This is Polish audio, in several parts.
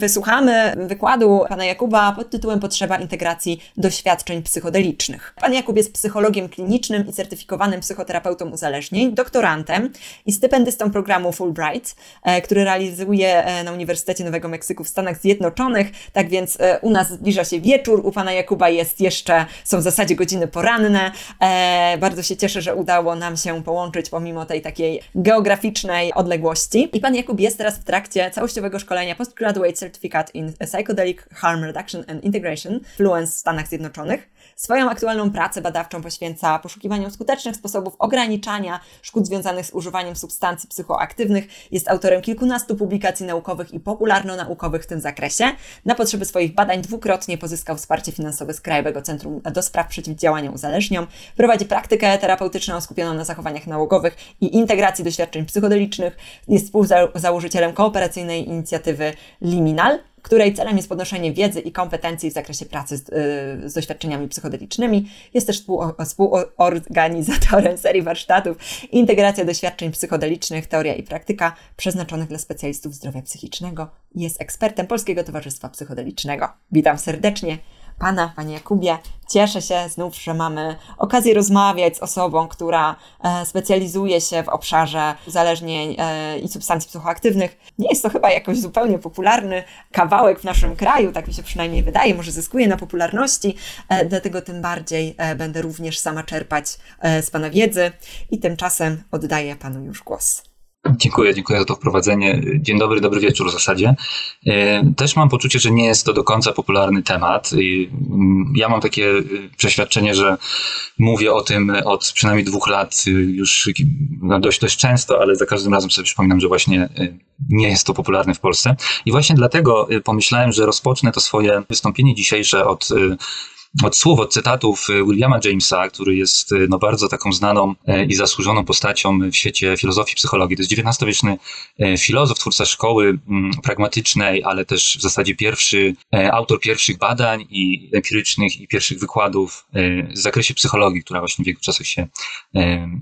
Wysłuchamy wykładu pana Jakuba pod tytułem Potrzeba integracji doświadczeń psychodelicznych. Pan Jakub jest psychologiem klinicznym i certyfikowanym psychoterapeutą uzależnień, doktorantem i stypendystą programu Fulbright, e, który realizuje e, na Uniwersytecie Nowego Meksyku w Stanach Zjednoczonych. Tak więc e, u nas zbliża się wieczór, u pana Jakuba jest jeszcze, są w zasadzie godziny poranne. Bardzo się cieszę, że udało nam się połączyć pomimo tej takiej geograficznej odległości. I pan Jakub jest teraz w trakcie całościowego szkolenia postgraduate Certificate in Psychedelic Harm Reduction and Integration Fluence w Stanach Zjednoczonych. Swoją aktualną pracę badawczą poświęca poszukiwaniu skutecznych sposobów ograniczania szkód związanych z używaniem substancji psychoaktywnych. Jest autorem kilkunastu publikacji naukowych i popularno-naukowych w tym zakresie. Na potrzeby swoich badań dwukrotnie pozyskał wsparcie finansowe z Krajowego Centrum do Spraw Przeciwdziałania Uzależniom. Prowadzi praktykę terapeutyczną skupioną na zachowaniach nałogowych i integracji doświadczeń psychodelicznych. Jest współzałożycielem kooperacyjnej inicjatywy Liminal której celem jest podnoszenie wiedzy i kompetencji w zakresie pracy z, y, z doświadczeniami psychodelicznymi. Jest też współorganizatorem serii warsztatów Integracja doświadczeń psychodelicznych, teoria i praktyka przeznaczonych dla specjalistów zdrowia psychicznego. Jest ekspertem Polskiego Towarzystwa Psychodelicznego. Witam serdecznie. Pana, Panie Jakubie. Cieszę się znów, że mamy okazję rozmawiać z osobą, która e, specjalizuje się w obszarze uzależnień e, i substancji psychoaktywnych. Nie jest to chyba jakoś zupełnie popularny kawałek w naszym kraju, tak mi się przynajmniej wydaje, może zyskuje na popularności, e, dlatego tym bardziej będę również sama czerpać z Pana wiedzy i tymczasem oddaję Panu już głos. Dziękuję, dziękuję za to wprowadzenie. Dzień dobry, dobry wieczór w zasadzie. E, też mam poczucie, że nie jest to do końca popularny temat. Mm, ja mam takie e, przeświadczenie, że mówię o tym od przynajmniej dwóch lat e, już no, dość, dość często, ale za każdym razem sobie przypominam, że właśnie nie jest to popularne w Polsce. I właśnie dlatego pomyślałem, że rozpocznę to swoje wystąpienie dzisiejsze od od słów, od cytatów y, Williama Jamesa, który jest y, no, bardzo taką znaną e, i zasłużoną postacią w świecie filozofii psychologii. To jest XIX-wieczny e, filozof, twórca szkoły mm, pragmatycznej, ale też w zasadzie pierwszy, e, autor pierwszych badań i empirycznych i pierwszych wykładów w zakresie psychologii, która właśnie w jego czasach się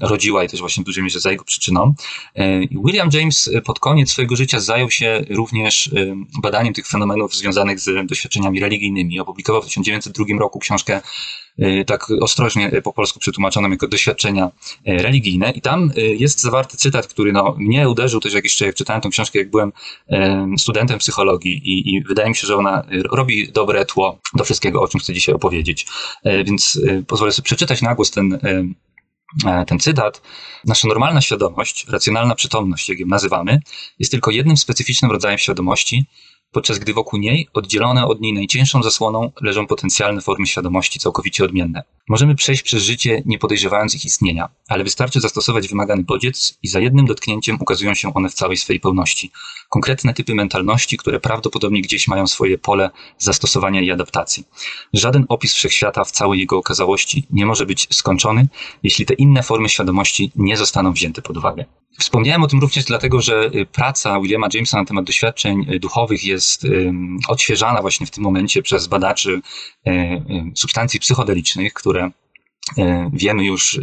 rodziła i też właśnie w dużej mierze za jego przyczyną. William James pod koniec swojego życia zajął się również badaniem tych fenomenów związanych z doświadczeniami religijnymi. Opublikował w 1902 roku roku książkę y, tak ostrożnie po polsku przetłumaczoną jako doświadczenia y, religijne i tam y, jest zawarty cytat, który no, mnie uderzył też jak jeszcze jak czytałem tę książkę, jak byłem studentem psychologii i, i wydaje mi się, że ona robi dobre tło do wszystkiego, o czym chcę dzisiaj opowiedzieć. Więc pozwolę sobie przeczytać na głos ten ten cytat, nasza normalna świadomość, racjonalna przytomność, jak ją nazywamy, jest tylko jednym specyficznym rodzajem świadomości, podczas gdy wokół niej, oddzielone od niej najcięższą zasłoną, leżą potencjalne formy świadomości całkowicie odmienne. Możemy przejść przez życie nie podejrzewając ich istnienia, ale wystarczy zastosować wymagany bodziec i za jednym dotknięciem ukazują się one w całej swej pełności. Konkretne typy mentalności, które prawdopodobnie gdzieś mają swoje pole zastosowania i adaptacji. Żaden opis wszechświata w całej jego okazałości nie może być skończony, jeśli te inne formy świadomości nie zostaną wzięte pod uwagę. Wspomniałem o tym również dlatego, że y, praca Williama Jamesa na temat doświadczeń y, duchowych jest odświeżana właśnie w tym momencie przez badaczy y, substancji psychodelicznych, które wiemy już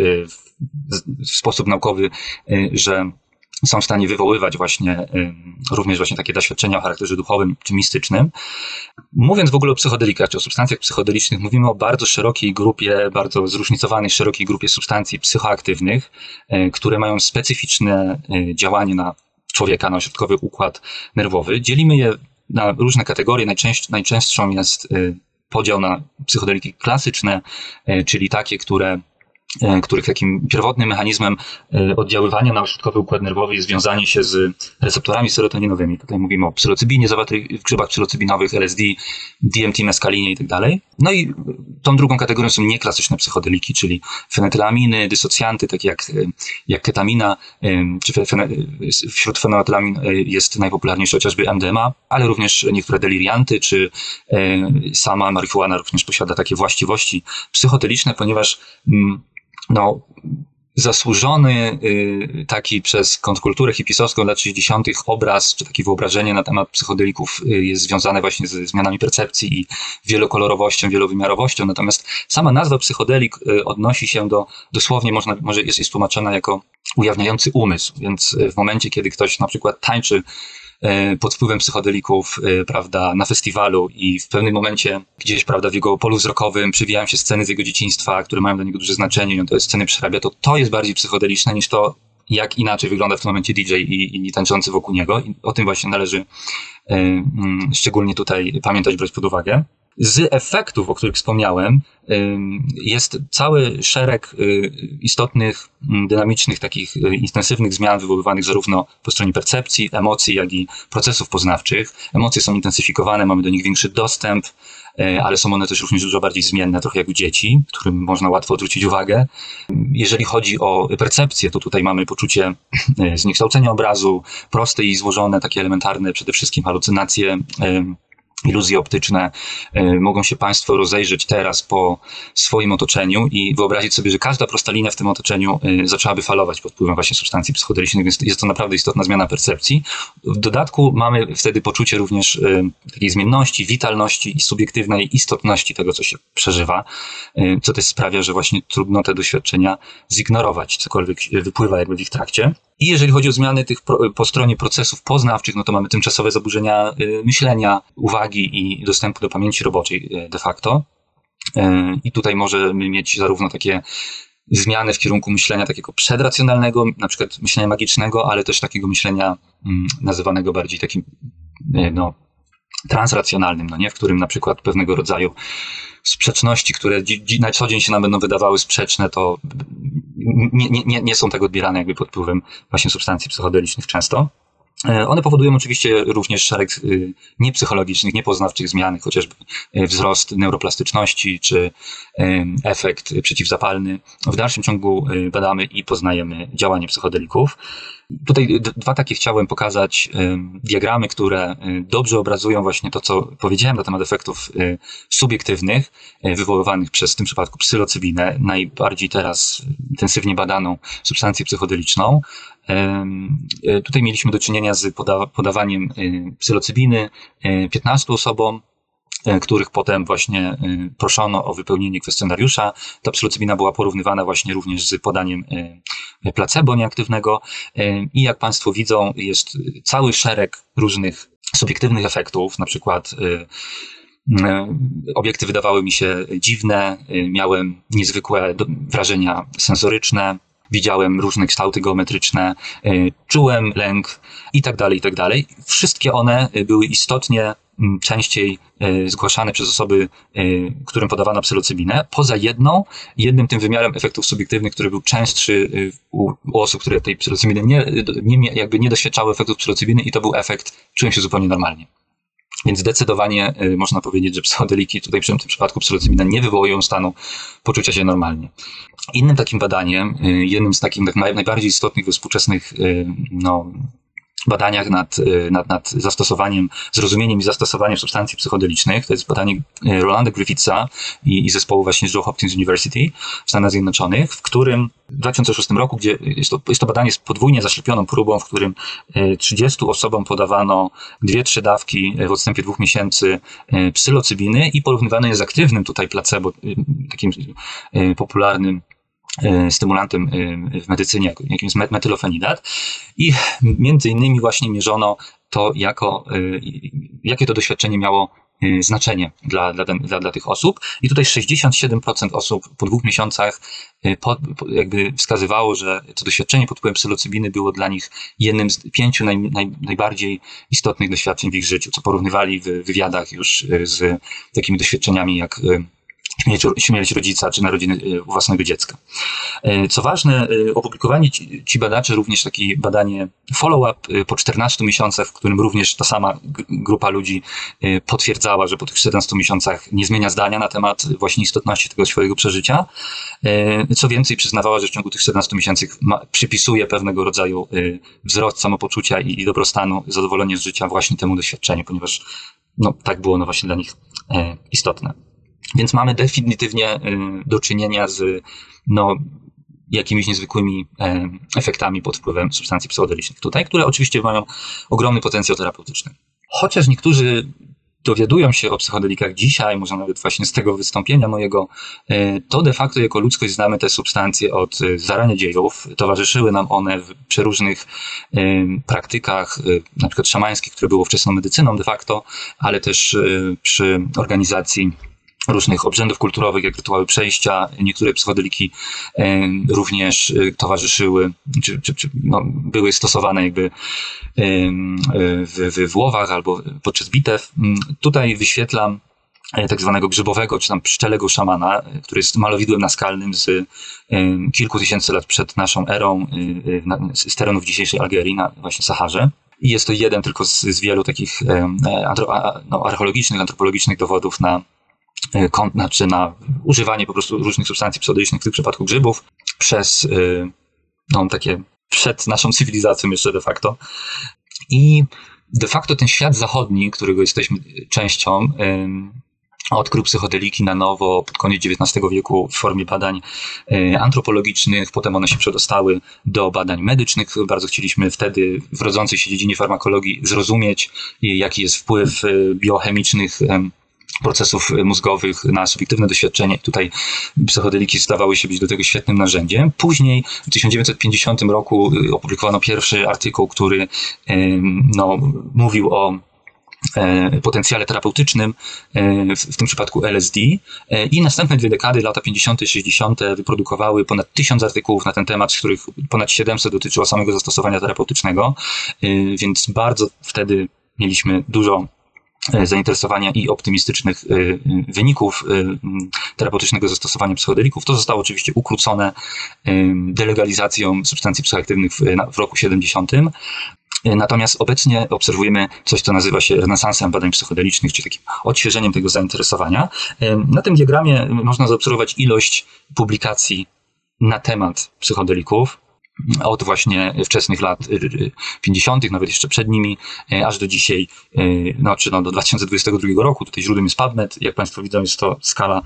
w sposób naukowy, że są w stanie wywoływać właśnie również właśnie takie doświadczenia o charakterze duchowym czy mistycznym. Mówiąc w ogóle o psychodelikach czy o substancjach psychodelicznych, mówimy o bardzo szerokiej grupie, bardzo zróżnicowanej szerokiej grupie substancji psychoaktywnych, które mają specyficzne działanie na człowieka, na ośrodkowy układ nerwowy. Dzielimy je na różne kategorie. Najczęst, najczęstszą jest e, podział na psychodeliki klasyczne, czyli takie, które których takim pierwotnym mechanizmem e, oddziaływania na ośrodkowy układ nerwowy jest związanie się z receptorami serotoninowymi. Tutaj mówimy o psylocybinie zawartych w grzybach psylocybinowych, LSD, DMT, meskalinie i tak. No i tą drugą kategorią są nieklasyczne psychodeliki, czyli fenetylaminy, dysocjanty, takie jak, e, jak ketamina, czy fene, wśród fenetylamin jest najpopularniejszy chociażby MDMA, ale również niektóre delirianty, czy sama marihuana również posiada takie właściwości psychoteliczne, ponieważ mm, no, zasłużony y, taki przez kontrkulturę hipisowską lat 60. obraz, czy takie wyobrażenie na temat psychodelików y, jest związane właśnie ze zmianami percepcji i wielokolorowością, wielowymiarowością. Natomiast sama nazwa psychodelik y, odnosi się do, dosłownie można, może jest, jest tłumaczona jako ujawniający umysł. Więc w momencie, kiedy ktoś na przykład tańczy pod wpływem psychodelików, e, prawda, na festiwalu i w pewnym momencie gdzieś, prawda, w jego polu wzrokowym przywijają się sceny z jego dzieciństwa, które mają dla niego duże znaczenie on te sceny przerabia, to to jest bardziej psychodeliczne niż to, jak inaczej wygląda w tym momencie DJ i, i tańczący wokół niego. I o tym właśnie należy y, y, szczególnie tutaj pamiętać, brać pod uwagę. Z efektów, o których wspomniałem, jest cały szereg y, istotnych, mm, dynamicznych, takich y, intensywnych zmian wywoływanych zarówno po stronie percepcji, emocji, jak i procesów poznawczych. Emocje są intensyfikowane, mamy do nich większy dostęp, y, ale są one też również dużo bardziej zmienne, trochę jak u dzieci, którym można łatwo odwrócić uwagę. Jeżeli chodzi o percepcję, to tutaj mamy poczucie zniekształcenia obrazu, proste i złożone, takie elementarne przede wszystkim halucynacje, iluzje optyczne. E, mogą się Państwo rozejrzeć teraz po swoim otoczeniu i wyobrazić sobie, że każda prosta linia w tym otoczeniu e, zaczęłaby falować pod wpływem właśnie substancji psychodelicznych, więc jest to naprawdę istotna zmiana percepcji. W dodatku mamy wtedy poczucie również e, takiej zmienności, witalności i subiektywnej istotności tego, co się przeżywa, co też sprawia, że właśnie trudno te doświadczenia zignorować, cokolwiek wypływa jakby w ich trakcie. I jeżeli chodzi o zmiany tych po stronie procesów poznawczych, no to mamy tymczasowe zaburzenia y, myślenia, uwagi i dostępu do pamięci roboczej y, de facto. Y, I tutaj możemy mieć zarówno takie zmiany w kierunku myślenia takiego przedracjonalnego, na przykład myślenia magicznego, ale też takiego myślenia mm, nazywanego bardziej takim no, transracjonalnym, no nie? w którym na przykład pewnego rodzaju sprzeczności, które na co dzień się nam będą wydawały sprzeczne, to nie, nie, nie są tak odbierane jakby pod wpływem właśnie substancji psychodelicznych często. E, one powodują oczywiście również szereg y, niepsychologicznych, niepoznawczych zmian, chociażby y, wzrost neuroplastyczności czy y, efekt przeciwzapalny. W dalszym ciągu badamy i poznajemy działanie psychodelików. Tutaj dwa takie chciałem pokazać diagramy, które dobrze obrazują właśnie to, co powiedziałem na temat efektów subiektywnych wywoływanych przez w tym przypadku psylocybinę, najbardziej teraz intensywnie badaną substancję psychodeliczną. E, tutaj mieliśmy do czynienia z poda podawaniem e, psylocybiny 15 e, osobom, których potem właśnie proszono o wypełnienie kwestionariusza. Ta psylocybina była porównywana właśnie również z podaniem placebo nieaktywnego. I jak Państwo widzą jest cały szereg różnych subiektywnych efektów, na przykład obiekty wydawały mi się dziwne, miałem niezwykłe wrażenia sensoryczne, widziałem różne kształty geometryczne, e, czułem lęk i tak dalej, i tak dalej. Wszystkie one były istotnie częściej e, zgłaszane przez osoby, którym podawano psylocybinę, poza jedną, jednym tym wymiarem efektów subiektywnych, który był częstszy u, u osób, które tej psylocybiny nie, nie, jakby nie doświadczały efektów psylocybiny i to był efekt, czułem się zupełnie normalnie. Więc zdecydowanie y, można powiedzieć, że psychodeliki, tutaj w tym przypadku psylocybina, nie wywołują stanu poczucia się normalnie. Innym takim badaniem, y, jednym z takich najbardziej istotnych współczesnych y, no, badaniach nad, y, nad, nad zastosowaniem, zrozumieniem i zastosowaniem substancji psychodelicznych. To jest badanie y, Rolanda Griffitha i, i zespołu właśnie z Joe Hopkins University w Stanach Zjednoczonych, w którym w 2006 roku, gdzie jest to, jest to badanie z podwójnie zaślepioną próbą, w którym 30 y, osobom podawano dwie, trzy dawki w odstępie dwóch miesięcy psylocybiny i porównywano je z aktywnym tutaj placebo, takim popularnym stymulantem e, w medycynie, jakim jest metylofenidat i między innymi właśnie mierzono to, jako, e, jakie to doświadczenie miało znaczenie dla, dla, dla, dla tych osób. I tutaj 67% osób po dwóch miesiącach po, jakby wskazywało, że to doświadczenie pod wpływem psylocybiny było dla nich jednym z pięciu naj, naj, najbardziej istotnych doświadczeń w ich życiu, co porównywali w wywiadach już z takimi doświadczeniami jak śmierć, śmierć rodzica czy narodziny y, własnego dziecka. Y, co ważne, y, opublikowani ci, ci badacze również takie badanie follow-up po 14 miesiącach, w którym również ta sama grupa ludzi potwierdzała, że po tych 14 miesiącach nie zmienia zdania na temat właśnie istotności tego swojego przeżycia. Co więcej, przyznawała, że w ciągu tych 14 miesięcy ma, przypisuje pewnego rodzaju wzrost samopoczucia i, i dobrostanu, zadowolenie z życia właśnie temu doświadczeniu, ponieważ no, tak było ono właśnie dla nich istotne. Więc mamy definitywnie y, do czynienia z no, jakimiś niezwykłymi efektami pod wpływem substancji psychodelicznych tutaj, które oczywiście mają ogromny potencjał terapeutyczny. Chociaż niektórzy dowiadują się o psychodelikach dzisiaj, może nawet właśnie z tego wystąpienia mojego, e, to de facto jako ludzkość znamy te substancje od e, zarania dziejów. Towarzyszyły nam one w przeróżnych e, praktykach, na przykład szamańskich, które było wczesną medycyną de facto, ale też przy organizacji różnych obrzędów kulturowych, jak rytuały przejścia. Niektóre psychodeliki również towarzyszyły, czy, czy, czy no, były stosowane jakby w, w, w łowach albo podczas bitew. Mm, tutaj wyświetlam e, tak zwanego grzybowego, czy tam pszczelego szamana, który jest malowidłem naskalnym z kilku tysięcy lat przed naszą erą, e, e, z terenów dzisiejszej Algierii, na właśnie Saharze. I jest to jeden tylko z, z wielu takich no, archeologicznych, antropologicznych dowodów na, znaczy na używanie po prostu różnych substancji psychodelicznych, w tym przypadku grzybów, przez no, takie przed naszą cywilizacją jeszcze de facto. I de facto ten świat zachodni, którego jesteśmy częścią, odkrył psychodeliki na nowo pod koniec XIX wieku w formie badań e, antropologicznych, potem one się przedostały do badań medycznych. Bardzo chcieliśmy wtedy w rodzącej się dziedzinie farmakologii zrozumieć, jaki jest wpływ e, biochemicznych procesów mózgowych na subiektywne doświadczenie. Tutaj psychodeliki zdawały się być do tego świetnym narzędziem. Później w 1950 roku y, opublikowano pierwszy artykuł, który no, mówił o e, potencjale terapeutycznym, e, w tym przypadku LSD. E, I następne dwie dekady, lata 50. i 60., wyprodukowały ponad tysiąc artykułów na ten temat, z których ponad 700 dotyczyło samego zastosowania terapeutycznego, więc bardzo wtedy mieliśmy dużo zainteresowania i optymistycznych e, wyników e, terapeutycznego zastosowania psychodelików. To zostało oczywiście ukrócone delegalizacją substancji psychoaktywnych w roku 70. Natomiast obecnie obserwujemy coś, co nazywa się renesansem badań psychodelicznych, czy takim odświeżeniem tego zainteresowania. Na tym diagramie można zaobserwować ilość publikacji na temat psychodelików od właśnie wczesnych lat 50., y, y, nawet jeszcze przed nimi, y, aż do dzisiaj, no, czy no, do 2022 roku. Tutaj źródłem jest PubMed. Jak Państwo widzą, jest to skala,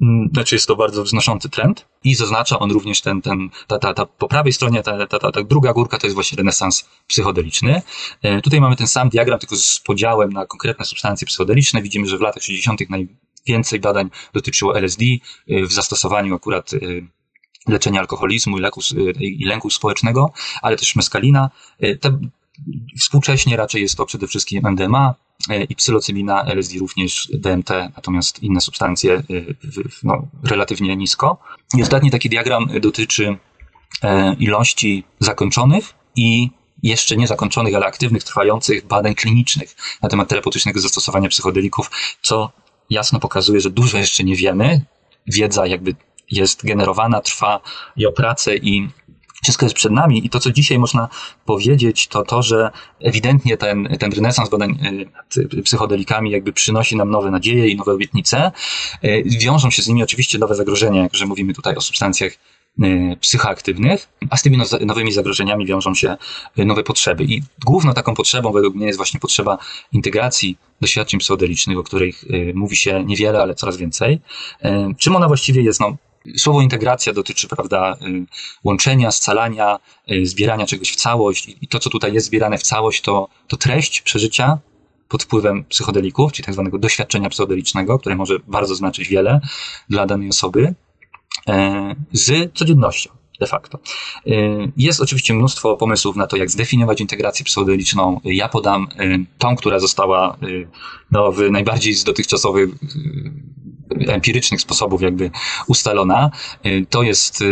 mm, znaczy jest to bardzo wznoszący trend i zaznacza on również ten, ten, ta, ta, ta po prawej stronie, ta, ta, ta, ta druga górka to jest właśnie renesans psychodeliczny. Tutaj mamy ten sam diagram, tylko z podziałem na konkretne substancje psychodeliczne. Widzimy, że w latach 60. najwięcej badań dotyczyło LSD w zastosowaniu akurat leczenia alkoholizmu i, leku, i lęku społecznego, ale też meskalina. E, te, współcześnie raczej jest to przede wszystkim MDMA e, i psylocybina, LSD również DMT, natomiast inne substancje e, no, relatywnie nisko. I ostatni taki diagram dotyczy ilości zakończonych i jeszcze niezakończonych, ale aktywnych, trwających badań klinicznych na temat terapeutycznego zastosowania psychodelików, co jasno pokazuje, że dużo jeszcze nie wiemy. Wiedza jakby jest generowana, trwa o pracę i wszystko jest przed nami i to, co dzisiaj można powiedzieć, to to, że ewidentnie ten, ten renesans badań e, psychodelikami jakby przynosi nam nowe nadzieje i nowe obietnice. E, wiążą się z nimi oczywiście nowe zagrożenia, jak że mówimy tutaj o substancjach e, psychoaktywnych, a z tymi no, nowymi zagrożeniami wiążą się nowe potrzeby. I główną taką potrzebą według mnie jest właśnie potrzeba integracji doświadczeń psychodelicznych, o których mówi się niewiele, ale coraz więcej. Czym ona właściwie jest? No, Słowo integracja dotyczy, prawda, y, łączenia, scalania, y, zbierania czegoś w całość i to, co tutaj jest zbierane w całość, to, to treść przeżycia pod wpływem psychodelików, czyli tak zwanego doświadczenia psychodelicznego, które może bardzo znaczyć wiele dla danej osoby, e, z codziennością de facto. E, jest oczywiście mnóstwo pomysłów na to, jak zdefiniować integrację psychodeliczną. Ja podam e, tą, która została no, w najbardziej z dotychczasowych empirycznych sposobów jakby ustalona. Y, to jest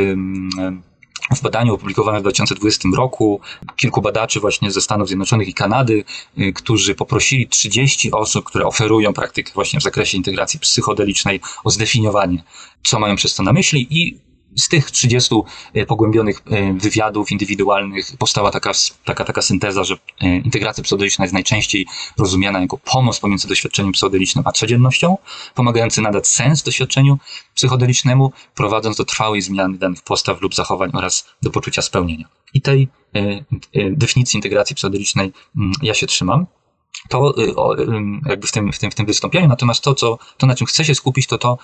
w badaniu opublikowanym w 2020 roku kilku badaczy właśnie ze Stanów Zjednoczonych i Kanady, y, którzy poprosili 30 osób, które oferują praktykę właśnie w zakresie integracji psychodelicznej o zdefiniowanie, co mają przez to na myśli i z tych 30 e, pogłębionych e, wywiadów indywidualnych powstała taka, taka, taka synteza, że e, integracja psychodeliczna jest najczęściej rozumiana jako pomoc pomiędzy doświadczeniem psychodelicznym a codziennością, pomagający nadać sens doświadczeniu psychodelicznemu, prowadząc do trwałej zmiany danych postaw lub zachowań oraz do poczucia spełnienia. I tej definicji integracji psychodelicznej mm, ja się trzymam to jakby w tym, w tym, w tym wystąpieniu. Natomiast to, co, to, na czym chcę się skupić, to to,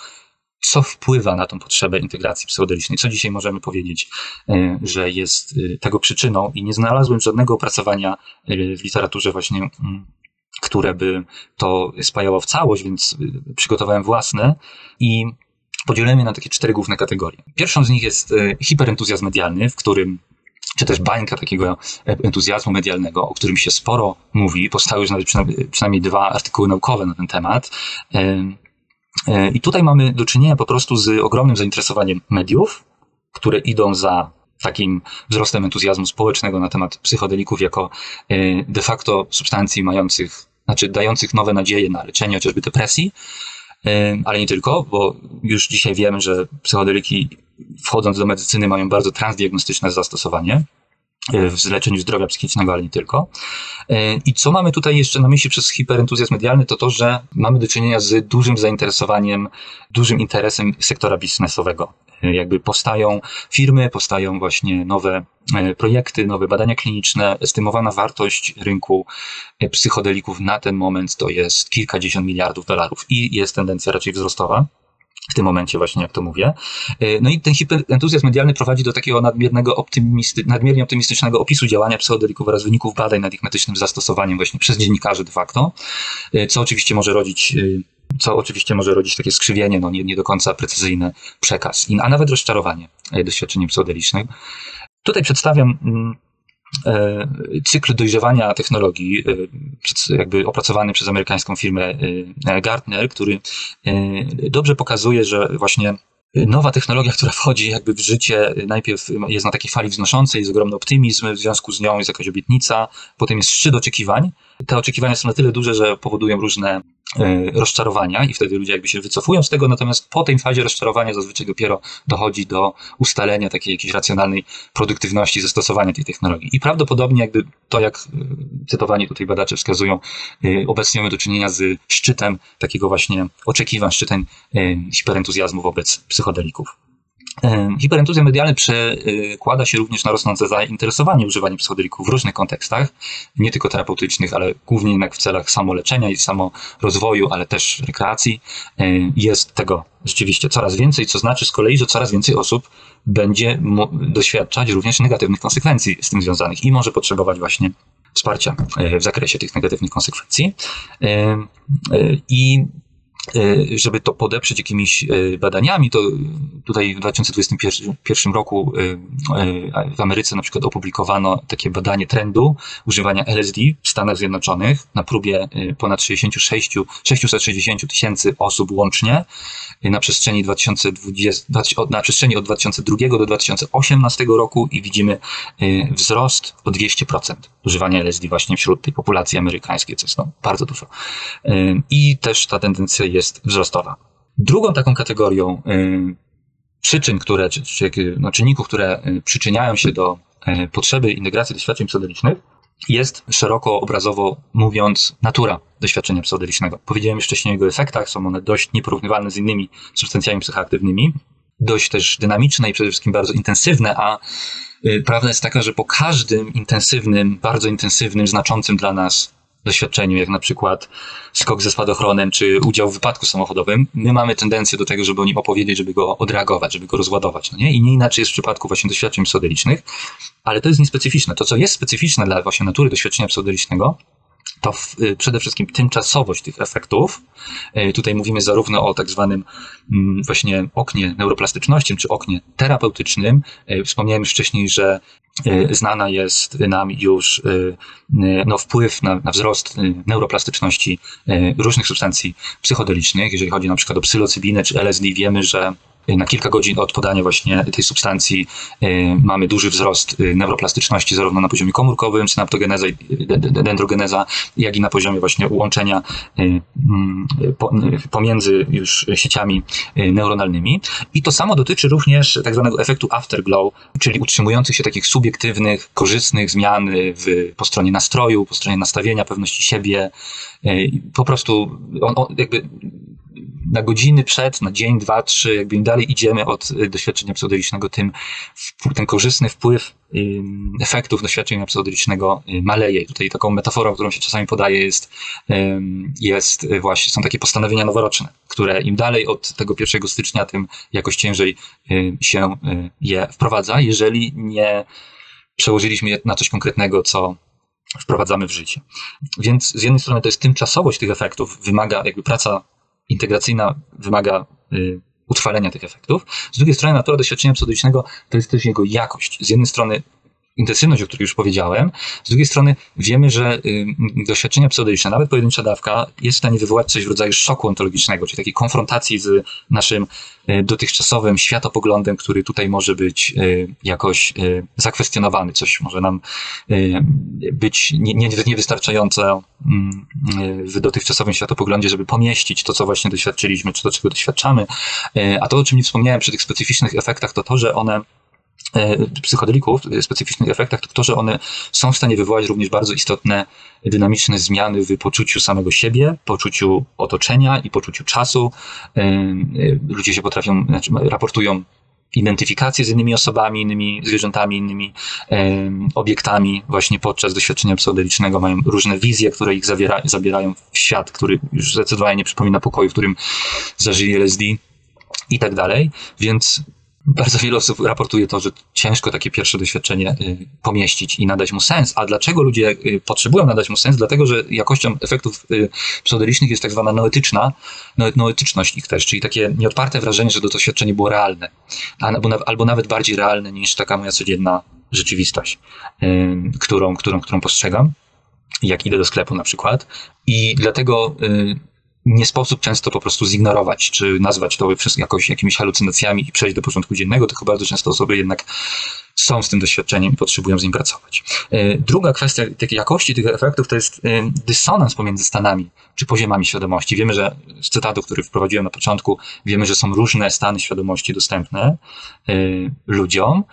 co wpływa na tą potrzebę integracji psychodelicznej. Co dzisiaj możemy powiedzieć, że jest tego przyczyną i nie znalazłem żadnego opracowania w literaturze właśnie mm, które by to spajało w całość, więc przygotowałem własne i podzielimy na takie cztery główne kategorie. Pierwszą z nich jest hiperentuzjazm medialny, w którym czy też bańka takiego entuzjazmu medialnego, o którym się sporo mówi. Powstały już nawet przynajmniej dwa artykuły naukowe na ten temat. E, I tutaj mamy do czynienia po prostu z ogromnym zainteresowaniem mediów, które idą za takim wzrostem entuzjazmu społecznego na temat psychodelików jako e, de facto substancji mających, znaczy dających nowe nadzieje na leczenie chociażby depresji, e, ale nie tylko, bo już dzisiaj wiemy, że psychodeliki wchodząc do medycyny mają bardzo transdiagnostyczne zastosowanie w leczeniu zdrowia psychicznego, ale nie tylko. I co mamy tutaj jeszcze na myśli przez hiperentuzjazm medialny, to to, że mamy do czynienia z dużym zainteresowaniem, dużym interesem sektora biznesowego. Jakby powstają firmy, powstają właśnie nowe e, projekty, nowe badania kliniczne. Estymowana wartość rynku e, psychodelików na ten moment to jest kilkadziesiąt miliardów dolarów i jest tendencja raczej wzrostowa w tym momencie właśnie, jak to mówię. E, no i ten hiperentuzjazm medialny prowadzi do takiego nadmiernego optymisty, nadmiernie optymistycznego opisu działania psychodelików oraz wyników badań nad ich medycznym zastosowaniem właśnie przez dziennikarzy de facto, e, co oczywiście może rodzić e, co oczywiście może rodzić takie skrzywienie, no nie, nie do końca precyzyjny przekaz, a nawet rozczarowanie doświadczeniem psychodelicznym. Tutaj przedstawiam mm, cykl dojrzewania technologii, e, jakby opracowany przez amerykańską firmę e, Gartner, który dobrze pokazuje, że właśnie nowa technologia, która wchodzi jakby w życie, najpierw jest na takiej fali wznoszącej, jest ogromny optymizm, w związku z nią jest jakaś obietnica, potem jest szczyt oczekiwań. Te oczekiwania są na tyle duże, że powodują różne E, rozczarowania i wtedy ludzie jakby się wycofują z tego, natomiast po tej fazie rozczarowania zazwyczaj dopiero dochodzi do ustalenia takiej jakiejś racjonalnej produktywności zastosowania tej technologii. I prawdopodobnie jakby to, jak e, cytowani tutaj badacze wskazują, e, obecnie mamy do czynienia z szczytem takiego właśnie oczekiwań, szczytem hiperentuzjazmu wobec psychodelików. Hiperentuzjazm medialny przekłada się również na rosnące zainteresowanie używaniem psychodelików w różnych kontekstach, nie tylko terapeutycznych, ale głównie jednak w celach samoleczenia i samorozwoju, ale też rekreacji. Jest tego rzeczywiście coraz więcej, co znaczy z kolei, że coraz więcej osób będzie doświadczać również negatywnych konsekwencji z tym związanych i może potrzebować właśnie wsparcia e, w zakresie tych negatywnych konsekwencji. I E, żeby to podeprzeć jakimiś e, badaniami, to tutaj w 2021 roku e, w Ameryce na przykład opublikowano takie badanie trendu używania LSD w Stanach Zjednoczonych na próbie ponad 66, 660 tysięcy osób łącznie na przestrzeni 2020, na przestrzeni od 2002 do 2018 roku i widzimy wzrost o 200% używania LSD właśnie wśród tej populacji amerykańskiej, co jest no, bardzo dużo. I też ta tendencja jest wzrostowa. Drugą taką kategorią y, przyczyn, które, czy, czy no, czynników, które y, przyczyniają się do y, potrzeby integracji doświadczeń psychodelicznych, jest szeroko obrazowo mówiąc natura doświadczenia psychodelicznego. Powiedziałem już wcześniej o jego efektach, są one dość nieporównywalne z innymi substancjami psychoaktywnymi, dość też dynamiczne i przede wszystkim bardzo intensywne, a prawda jest taka, że po każdym intensywnym, bardzo intensywnym, znaczącym dla nas doświadczeniu, jak na przykład skok ze spadochronem, czy udział w wypadku samochodowym, my mamy tendencję do tego, żeby o nim opowiedzieć, żeby go odreagować, żeby go rozładować, no nie? I nie inaczej jest w przypadku właśnie doświadczeń psodelicznych, ale to jest niespecyficzne. To, co jest specyficzne dla właśnie natury doświadczenia psodelicznego, to w, y, przede wszystkim tymczasowość tych efektów. Y, tutaj mówimy zarówno o tak zwanym mm, właśnie oknie neuroplastyczności, czy oknie terapeutycznym. Y, wspomniałem już wcześniej, że znana jest nam już no, wpływ na, na wzrost neuroplastyczności różnych substancji psychodelicznych. Jeżeli chodzi na przykład o psylocybinę czy LSD, wiemy, że na kilka godzin od podania właśnie tej substancji y, mamy duży wzrost y, neuroplastyczności zarówno na poziomie komórkowym, synaptogeneza i dendrogeneza, jak i na poziomie właśnie ułączenia y, mm, pomiędzy już sieciami neuronalnymi. I to samo dotyczy również tak zwanego efektu afterglow, czyli utrzymujących się takich subiektywnych, korzystnych zmian w, po stronie nastroju, po stronie nastawienia, pewności siebie. Po prostu on, on jakby na godziny przed, na dzień, dwa, trzy, jakby im dalej idziemy od y, doświadczenia psychodelicznego, tym ten korzystny wpływ efektów doświadczenia psychodelicznego y, maleje. I tutaj taką metaforą, którą się czasami podaje jest, jest właśnie, są takie postanowienia noworoczne, które im dalej od tego 1 stycznia, tym jakoś ciężej się je wprowadza, jeżeli nie przełożyliśmy je na coś konkretnego, co wprowadzamy w życie. Więc z jednej strony to jest tymczasowość tych efektów, wymaga jakby praca integracyjna wymaga y, utrwalenia tych efektów. Z drugiej strony natura doświadczenia psychodelicznego to jest też jego jakość. Z jednej strony intensywność, o której już powiedziałem. Z drugiej strony wiemy, że y, doświadczenia psychodeliczne, nawet pojedyncza dawka, jest w stanie wywołać coś w rodzaju szoku ontologicznego, czyli takiej konfrontacji z naszym y, dotychczasowym światopoglądem, który tutaj może być y, jakoś zakwestionowany. Coś może nam być nie, nie, niewystarczające mm, w dotychczasowym światopoglądzie, żeby pomieścić to, co właśnie doświadczyliśmy, czy to, czego doświadczamy. A to, o czym nie wspomniałem przy tych specyficznych efektach, to to, że one psychodelików, e, specyficznych efektach, to to, że one są w stanie wywołać również bardzo istotne, dynamiczne zmiany w poczuciu samego siebie, poczuciu otoczenia i poczuciu czasu. E, ludzie się potrafią, znaczy raportują identyfikację z innymi osobami, innymi zwierzętami, innymi e, obiektami właśnie podczas doświadczenia psychodelicznego. Mają różne wizje, które ich zabiera, zabierają w świat, który już zdecydowanie nie przypomina pokoju, w którym zażyli LSD i tak dalej. Więc bardzo wiele osób raportuje to, że ciężko takie pierwsze doświadczenie y, pomieścić i nadać mu sens. A dlaczego ludzie y, potrzebują nadać mu sens? Dlatego, że jakością efektów y, pseudelicznych jest tak zwana noetyczna, noetyczność ich też, czyli takie nieodparte wrażenie, że to doświadczenie było realne, albo, albo nawet bardziej realne niż taka moja codzienna rzeczywistość, którą, którą, którą postrzegam, jak idę do sklepu na przykład. I dlatego nie sposób często po prostu zignorować, czy nazwać to jakoś jakimiś halucynacjami i przejść do porządku dziennego, tylko bardzo często osoby jednak są z tym doświadczeniem i potrzebują z nim pracować. E, druga kwestia takiej jakości tych efektów to jest e, dysonans pomiędzy stanami czy poziomami świadomości. Wiemy, że z cytatu, który wprowadziłem na początku, wiemy, że są różne stany świadomości dostępne e, ludziom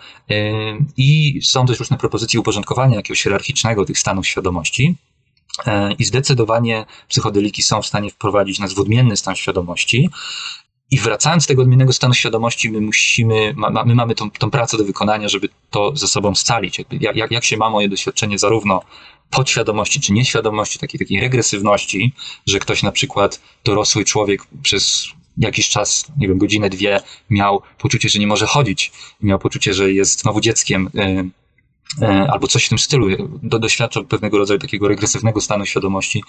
i są też różne propozycje uporządkowania jakiegoś hierarchicznego tych stanów świadomości. E, I zdecydowanie psychodeliki są w stanie wprowadzić nas w odmienny stan świadomości. I wracając z tego odmiennego stanu świadomości, my musimy, ma, my mamy tą, tą pracę do wykonania, żeby to ze sobą scalić. Jak, jak, jak się ma moje doświadczenie zarówno podświadomości czy nieświadomości, takiej, takiej regresywności, że ktoś na przykład, dorosły człowiek przez jakiś czas, nie wiem, godzinę, dwie, miał poczucie, że nie może chodzić, miał poczucie, że jest znowu dzieckiem, y, E, albo coś w tym stylu. Do, doświadczał pewnego rodzaju takiego regresywnego stanu świadomości,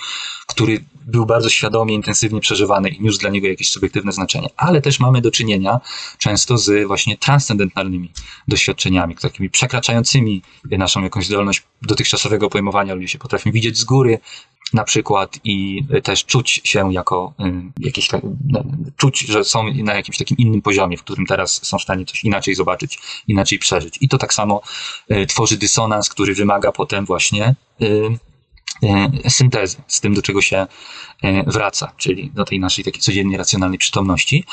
który był bardzo świadomie, intensywnie przeżywany i niósł dla niego jakieś subiektywne znaczenie. Ale też mamy do czynienia często z właśnie transcendentalnymi doświadczeniami, takimi przekraczającymi naszą jakąś zdolność dotychczasowego pojmowania. Ludzie się potrafią widzieć z góry, na przykład i też czuć się jako y, jakieś, no, czuć, że są na jakimś takim innym poziomie, w którym teraz są w stanie coś inaczej zobaczyć, inaczej przeżyć. I to tak samo y, tworzy dysonans, który wymaga potem właśnie y, syntezy z tym, do czego się wraca, czyli do tej naszej takiej codziennej, racjonalnej przytomności.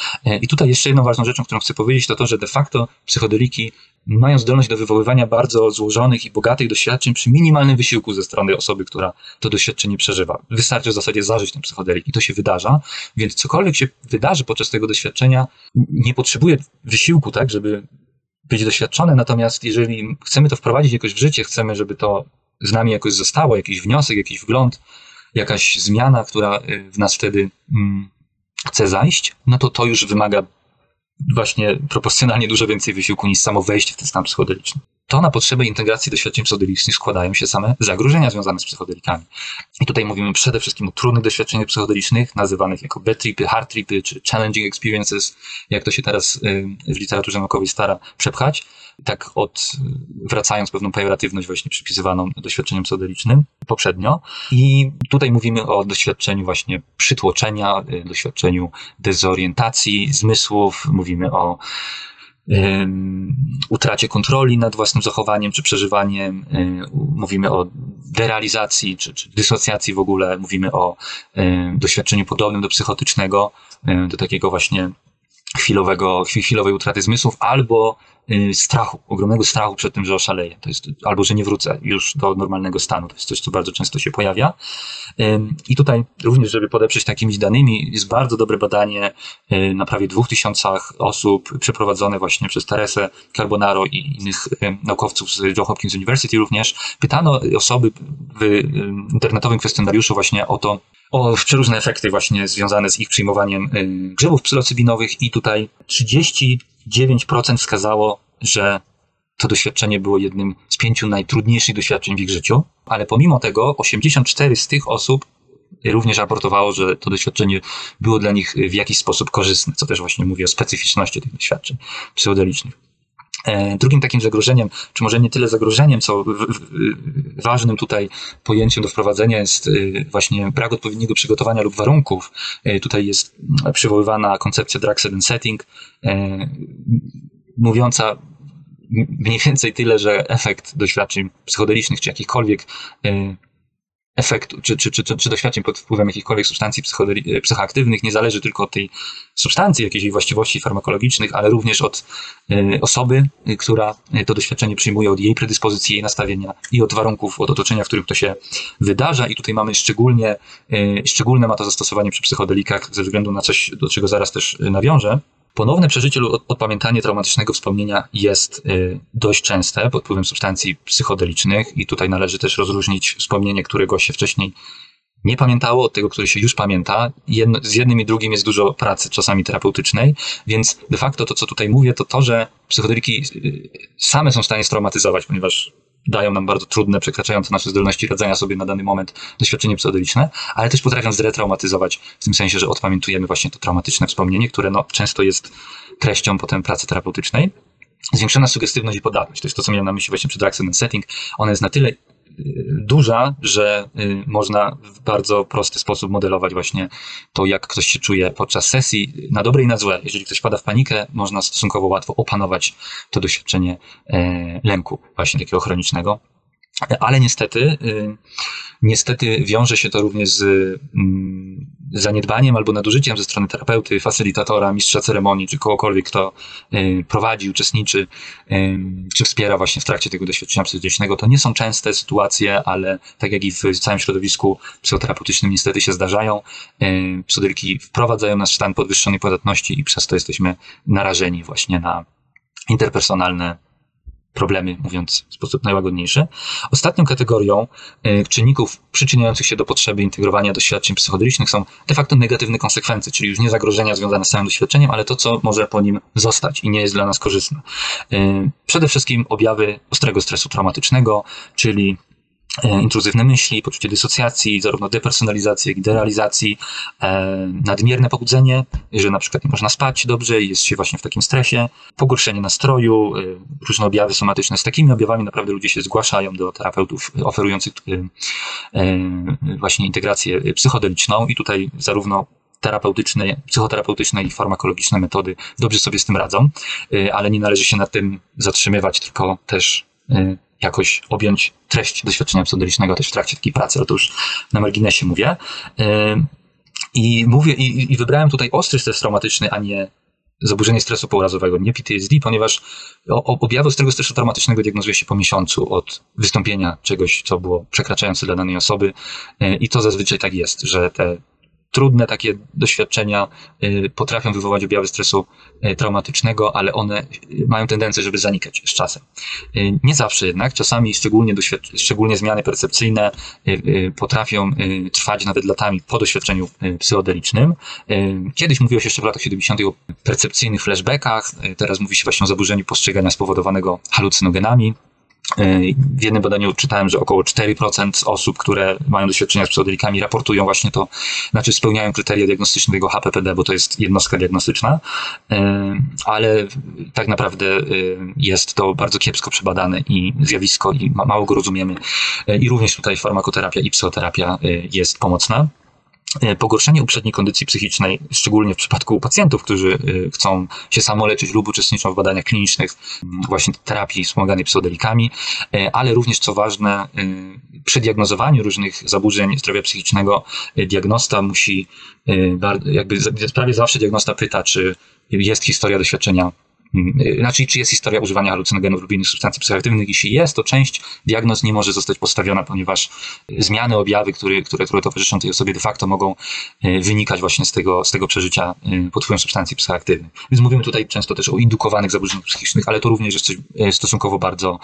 I tutaj jeszcze jedną ważną rzeczą, którą chcę powiedzieć, to to, że de facto psychodeliki mają zdolność do wywoływania bardzo złożonych i bogatych doświadczeń przy minimalnym wysiłku ze strony osoby, która to doświadczenie przeżywa. Wystarczy w zasadzie zażyć ten psychodelik i to się wydarza, więc cokolwiek się wydarzy podczas tego doświadczenia, nie potrzebuje wysiłku, tak, żeby być doświadczone, natomiast jeżeli chcemy to wprowadzić jakoś w życie, chcemy, żeby to z nami jakoś zostało, jakiś wniosek, jakiś wgląd, jakaś zmiana, która y, w nas wtedy mm, chce zajść, no to to już wymaga właśnie proporcjonalnie dużo więcej wysiłku niż samo wejście w ten stan psychodeliczny. To na potrzeby integracji doświadczeń psychodelicznych składają się same zagrożenia związane z psychodelikami. I tutaj mówimy przede wszystkim o trudnych doświadczeniach psychodelicznych, nazywanych jako bad tripy, hard tripy, czy challenging experiences, jak to się teraz w literaturze naukowej stara przepchać tak od, wracając pewną pejoratywność właśnie przypisywaną doświadczeniom psychodelicznym poprzednio. I tutaj mówimy o doświadczeniu właśnie przytłoczenia, y, doświadczeniu dezorientacji zmysłów, mówimy o utracie kontroli nad własnym zachowaniem czy przeżywaniem, y, mówimy o derealizacji czy, czy dysocjacji w ogóle, mówimy o doświadczeniu podobnym do psychotycznego, y, do takiego właśnie chwilowego, chwilowej utraty zmysłów albo Y, strachu, ogromnego strachu przed tym, że oszaleję. To jest, albo że nie wrócę już do normalnego stanu. To jest coś, co bardzo często się pojawia. I tutaj również, żeby podeprzeć takimi danymi, jest bardzo dobre badanie y, na prawie dwóch tysiącach osób przeprowadzone właśnie przez Teresę Carbonaro i innych naukowców z Johns Hopkins University również. Pytano osoby w internetowym kwestionariuszu właśnie o to, o przeróżne efekty właśnie związane z ich przyjmowaniem y, grzybów psylocybinowych i tutaj 30 9% wskazało, że to doświadczenie było jednym z pięciu najtrudniejszych doświadczeń w ich życiu, ale pomimo tego 84 z tych osób również raportowało, że to doświadczenie było dla nich w jakiś sposób korzystne, co też właśnie mówi o specyficzności tych doświadczeń psychodelicznych. E, drugim takim zagrożeniem, czy może nie tyle zagrożeniem, co ważnym tutaj pojęciem do wprowadzenia jest y, właśnie brak odpowiedniego przygotowania lub warunków. E, tutaj jest przywoływana koncepcja drug set setting, e, mówiąca mniej więcej tyle, że efekt doświadczeń psychodelicznych czy jakichkolwiek efektu, czy, czy, czy, czy doświadczeń pod wpływem jakichkolwiek substancji e, psychoaktywnych nie zależy tylko od tej substancji, jakiejś jej właściwości farmakologicznych, ale również od y, osoby, y, która to doświadczenie przyjmuje, od jej predyspozycji, jej nastawienia i od warunków, od otoczenia, w którym to się wydarza. I tutaj mamy szczególnie, szczególne ma to zastosowanie przy psychodelikach ze względu na coś, do czego zaraz też nawiążę. Ponowne przeżycie lub odpamiętanie traumatycznego wspomnienia jest y, dość częste pod wpływem substancji psychodelicznych i tutaj należy też rozróżnić wspomnienie, którego się wcześniej nie pamiętało od tego, który się już pamięta. Jedno, z jednym i drugim jest dużo pracy, czasami terapeutycznej, więc de facto to, co tutaj mówię, to to, że psychodeliki y, same są w stanie straumatyzować, ponieważ dają nam bardzo trudne, przekraczające nasze zdolności radzenia sobie na dany moment doświadczenie psychodeliczne, ale też potrafią zretraumatyzować w tym sensie, że odpamiętujemy właśnie to traumatyczne wspomnienie, które no, często jest treścią potem pracy terapeutycznej. Zwiększona sugestywność i podatność. To jest to, co miałem na myśli właśnie przed Accident Setting. Ona jest na tyle duża, że y, można w bardzo prosty sposób modelować właśnie to, jak ktoś się czuje podczas sesji, na dobre i na złe. Jeżeli ktoś pada w panikę, można stosunkowo łatwo opanować to doświadczenie e, lęku właśnie takiego chronicznego. Ale niestety, y, niestety wiąże się to również z mm, zaniedbaniem albo nadużyciem ze strony terapeuty, facylitatora, mistrza ceremonii, czy kogokolwiek, kto y, prowadzi, uczestniczy, y, czy wspiera właśnie w trakcie tego doświadczenia psychodelicznego. To nie są częste sytuacje, ale tak jak i w całym środowisku psychoterapeutycznym niestety się zdarzają. Psychodeliki wprowadzają nas w stan podwyższonej podatności i przez to jesteśmy narażeni właśnie na interpersonalne problemy, mówiąc w sposób najłagodniejszy. Ostatnią kategorią y, czynników przyczyniających się do potrzeby integrowania doświadczeń psychodelicznych są de facto negatywne konsekwencje, czyli już nie zagrożenia związane z samym doświadczeniem, ale to, co może po nim zostać i nie jest dla nas korzystne. Y, przede wszystkim objawy ostrego stresu traumatycznego, czyli E, intruzywne myśli, poczucie dysocjacji, zarówno depersonalizacji, jak i derealizacji, e, nadmierne pobudzenie, że na przykład nie można spać dobrze i jest się właśnie w takim stresie, pogorszenie nastroju, e, różne objawy somatyczne. Z takimi objawami naprawdę ludzie się zgłaszają do terapeutów oferujących właśnie integrację psychodeliczną i tutaj zarówno terapeutyczne, psychoterapeutyczne i farmakologiczne metody dobrze sobie z tym radzą, ale nie należy się nad tym zatrzymywać, tylko też jakoś objąć treść doświadczenia psychodelicznego też w trakcie takiej pracy, ale to już na marginesie mówię. I mówię, i, i wybrałem tutaj ostry stres traumatyczny, a nie zaburzenie stresu pourazowego, nie PTSD, ponieważ objawy ostrego stresu traumatycznego diagnozuje się po miesiącu od wystąpienia czegoś, co było przekraczające dla danej osoby i to zazwyczaj tak jest, że te trudne takie doświadczenia y, potrafią wywołać objawy stresu y, traumatycznego, ale one mają tendencję, żeby zanikać z czasem. Y, nie zawsze jednak, czasami szczególnie, szczególnie zmiany percepcyjne potrafią trwać nawet latami po doświadczeniu psychodelicznym. Kiedyś mówiło się jeszcze w latach 70. o percepcyjnych flashbackach, teraz mówi się właśnie o zaburzeniu postrzegania spowodowanego halucynogenami. E, w jednym badaniu czytałem, że około 4% osób, które mają doświadczenia z psychodelikami, raportują właśnie to, znaczy spełniają kryteria diagnostyczne tego HPPD, bo to jest jednostka diagnostyczna, e, ale tak naprawdę e, jest to bardzo kiepsko przebadane i zjawisko i mało go rozumiemy. I również tutaj farmakoterapia i psychoterapia jest pomocna. E, pogorszenie uprzedniej kondycji psychicznej, szczególnie w przypadku pacjentów, którzy e, chcą się samoleczyć lub uczestniczą w badaniach klinicznych, właśnie terapii wspomaganej psychodelikami, e, ale również, co ważne, przy diagnozowaniu różnych zaburzeń zdrowia psychicznego, diagnosta musi, jakby prawie zawsze diagnosta pyta, czy jest historia doświadczenia Mm, znaczy, czy jest historia używania halucynogenów lub innych substancji psychoaktywnych? Jeśli jest, to część diagnoz nie może zostać postawiona, ponieważ zmiany, objawy, które, które, które towarzyszą tej osobie, de facto mogą e, wynikać właśnie z tego, z tego przeżycia e, pod wpływem substancji psychoaktywnych. Więc mówimy tutaj często też o indukowanych zaburzeniach psychicznych, ale to również jest coś stosunkowo bardzo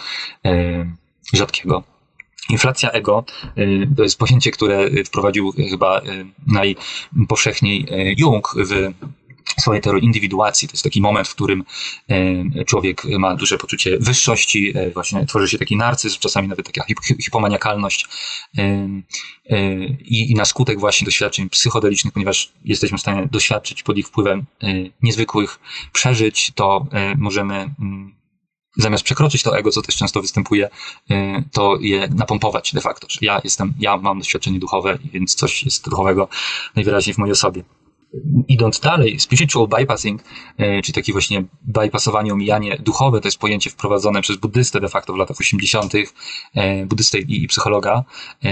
rzadkiego. Inflacja ego to jest pojęcie, które wprowadził chyba najpowszechniej Jung w swojej teorii indywiduacji. To jest taki moment, w którym e, człowiek ma duże poczucie wyższości, e, właśnie tworzy się taki narcyzm, czasami nawet taka hipomaniakalność e, i, na skutek właśnie doświadczeń psychodelicznych, ponieważ jesteśmy w stanie doświadczyć pod ich wpływem niezwykłych przeżyć, to możemy mm, zamiast przekroczyć to ego, co też często występuje, to je napompować de facto. Ja jestem, ja mam doświadczenie duchowe, więc coś jest duchowego najwyraźniej w mojej osobie idąc dalej, spiritual bypassing, e, czyli takie właśnie bypassowanie, omijanie duchowe, to jest pojęcie wprowadzone przez buddystę de facto w latach 80., e, buddystę i, psychologa, e,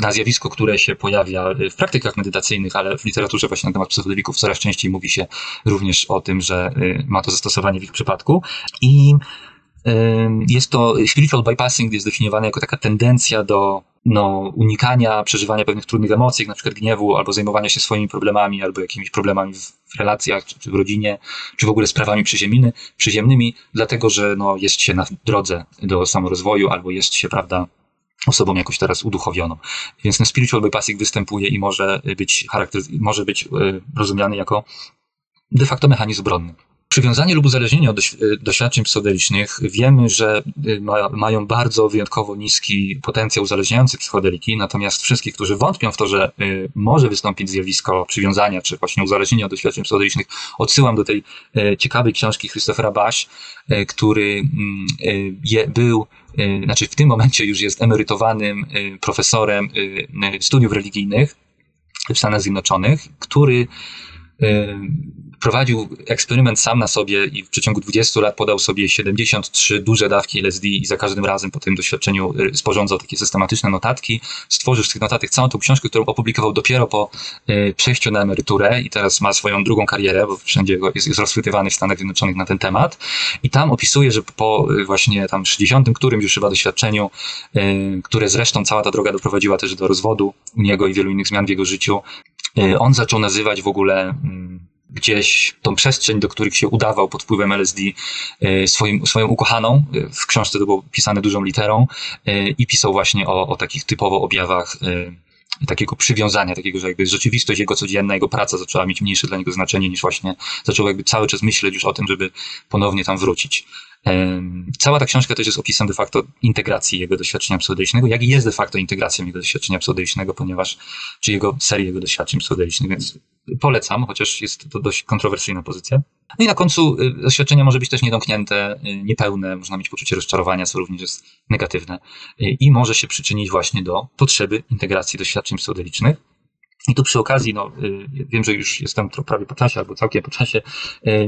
na zjawisko, które się pojawia w praktykach medytacyjnych, ale w literaturze właśnie na temat psychodelików coraz częściej mówi się również o tym, że ma to zastosowanie w ich przypadku. I jest to, spiritual bypassing jest definiowany jako taka tendencja do no, unikania przeżywania pewnych trudnych emocji, jak na przykład gniewu, albo zajmowania się swoimi problemami, albo jakimiś problemami w relacjach, czy, czy w rodzinie, czy w ogóle sprawami przyziemnymi, przyziemnymi dlatego że no, jest się na drodze do samorozwoju, albo jest się, prawda, osobą jakoś teraz uduchowioną. Więc ten spiritual bypassing występuje i może być charakter, może być e, rozumiany jako de facto mechanizm obronny. Przywiązanie lub uzależnienie od doświadczeń psychodelicznych wiemy, że y, ma, mają bardzo wyjątkowo niski potencjał uzależniający psychodeliki, natomiast wszystkich, którzy wątpią w to, że y, może wystąpić zjawisko przywiązania czy właśnie uzależnienia od doświadczeń psychodelicznych, odsyłam do tej y, ciekawej książki Christophera Baś, który mm, je, był znaczy w tym momencie już jest emerytowanym profesorem studiów religijnych w Stanach Zjednoczonych, który prowadził eksperyment sam na sobie i w przeciągu 20 lat podał sobie 73 duże dawki LSD i za każdym razem po tym doświadczeniu y, sporządzał takie systematyczne notatki. Stworzył z tych notatek całą tą książkę, którą opublikował dopiero po y, przejściu na emeryturę i teraz ma swoją drugą karierę, bo wszędzie jest, jest rozchwytywany w Stanach Zjednoczonych na ten temat. I tam opisuje, że po y, właśnie tam 60 którymś już chyba doświadczeniu, które zresztą cała ta droga doprowadziła też do rozwodu u niego i wielu innych zmian w jego życiu, on zaczął nazywać w ogóle mm, gdzieś tą przestrzeń, do których się udawał pod wpływem LSD e, swoim, swoją ukochaną. E, w książce to było pisane dużą literą e, i pisał właśnie o, o takich typowo objawach takiego przywiązania, takiego, że jakby rzeczywistość jego codzienna, jego praca zaczęła mieć mniejsze dla niego znaczenie niż właśnie zaczął jakby cały czas myśleć już o tym, żeby ponownie tam wrócić. Cała ta książka też jest opisem de facto integracji jego doświadczenia psychodelicznego, jak i jest de facto integracją jego doświadczenia psychodelicznego, ponieważ, czy jego serii jego doświadczeń psychodelicznych, więc polecam, chociaż jest to dość kontrowersyjna pozycja. No i na końcu y, doświadczenie może być też niedomknięte, y, niepełne, można mieć poczucie rozczarowania, co również jest negatywne y, i może się przyczynić właśnie do potrzeby integracji doświadczeń psychodelicznych. I tu przy okazji, no, wiem, że już jestem prawie po czasie albo całkiem po czasie,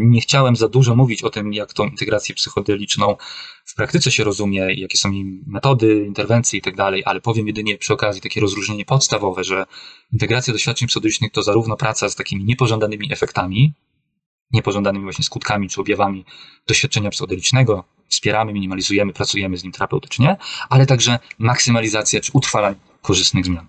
nie chciałem za dużo mówić o tym, jak tą integrację psychodeliczną w praktyce się rozumie, jakie są jej metody, interwencje i tak dalej, ale powiem jedynie przy okazji takie rozróżnienie podstawowe, że integracja doświadczeń psychodelicznych to zarówno praca z takimi niepożądanymi efektami, niepożądanymi właśnie skutkami czy objawami doświadczenia psychodelicznego, wspieramy, minimalizujemy, pracujemy z nim terapeutycznie, ale także maksymalizacja czy utrwalanie korzystnych zmian.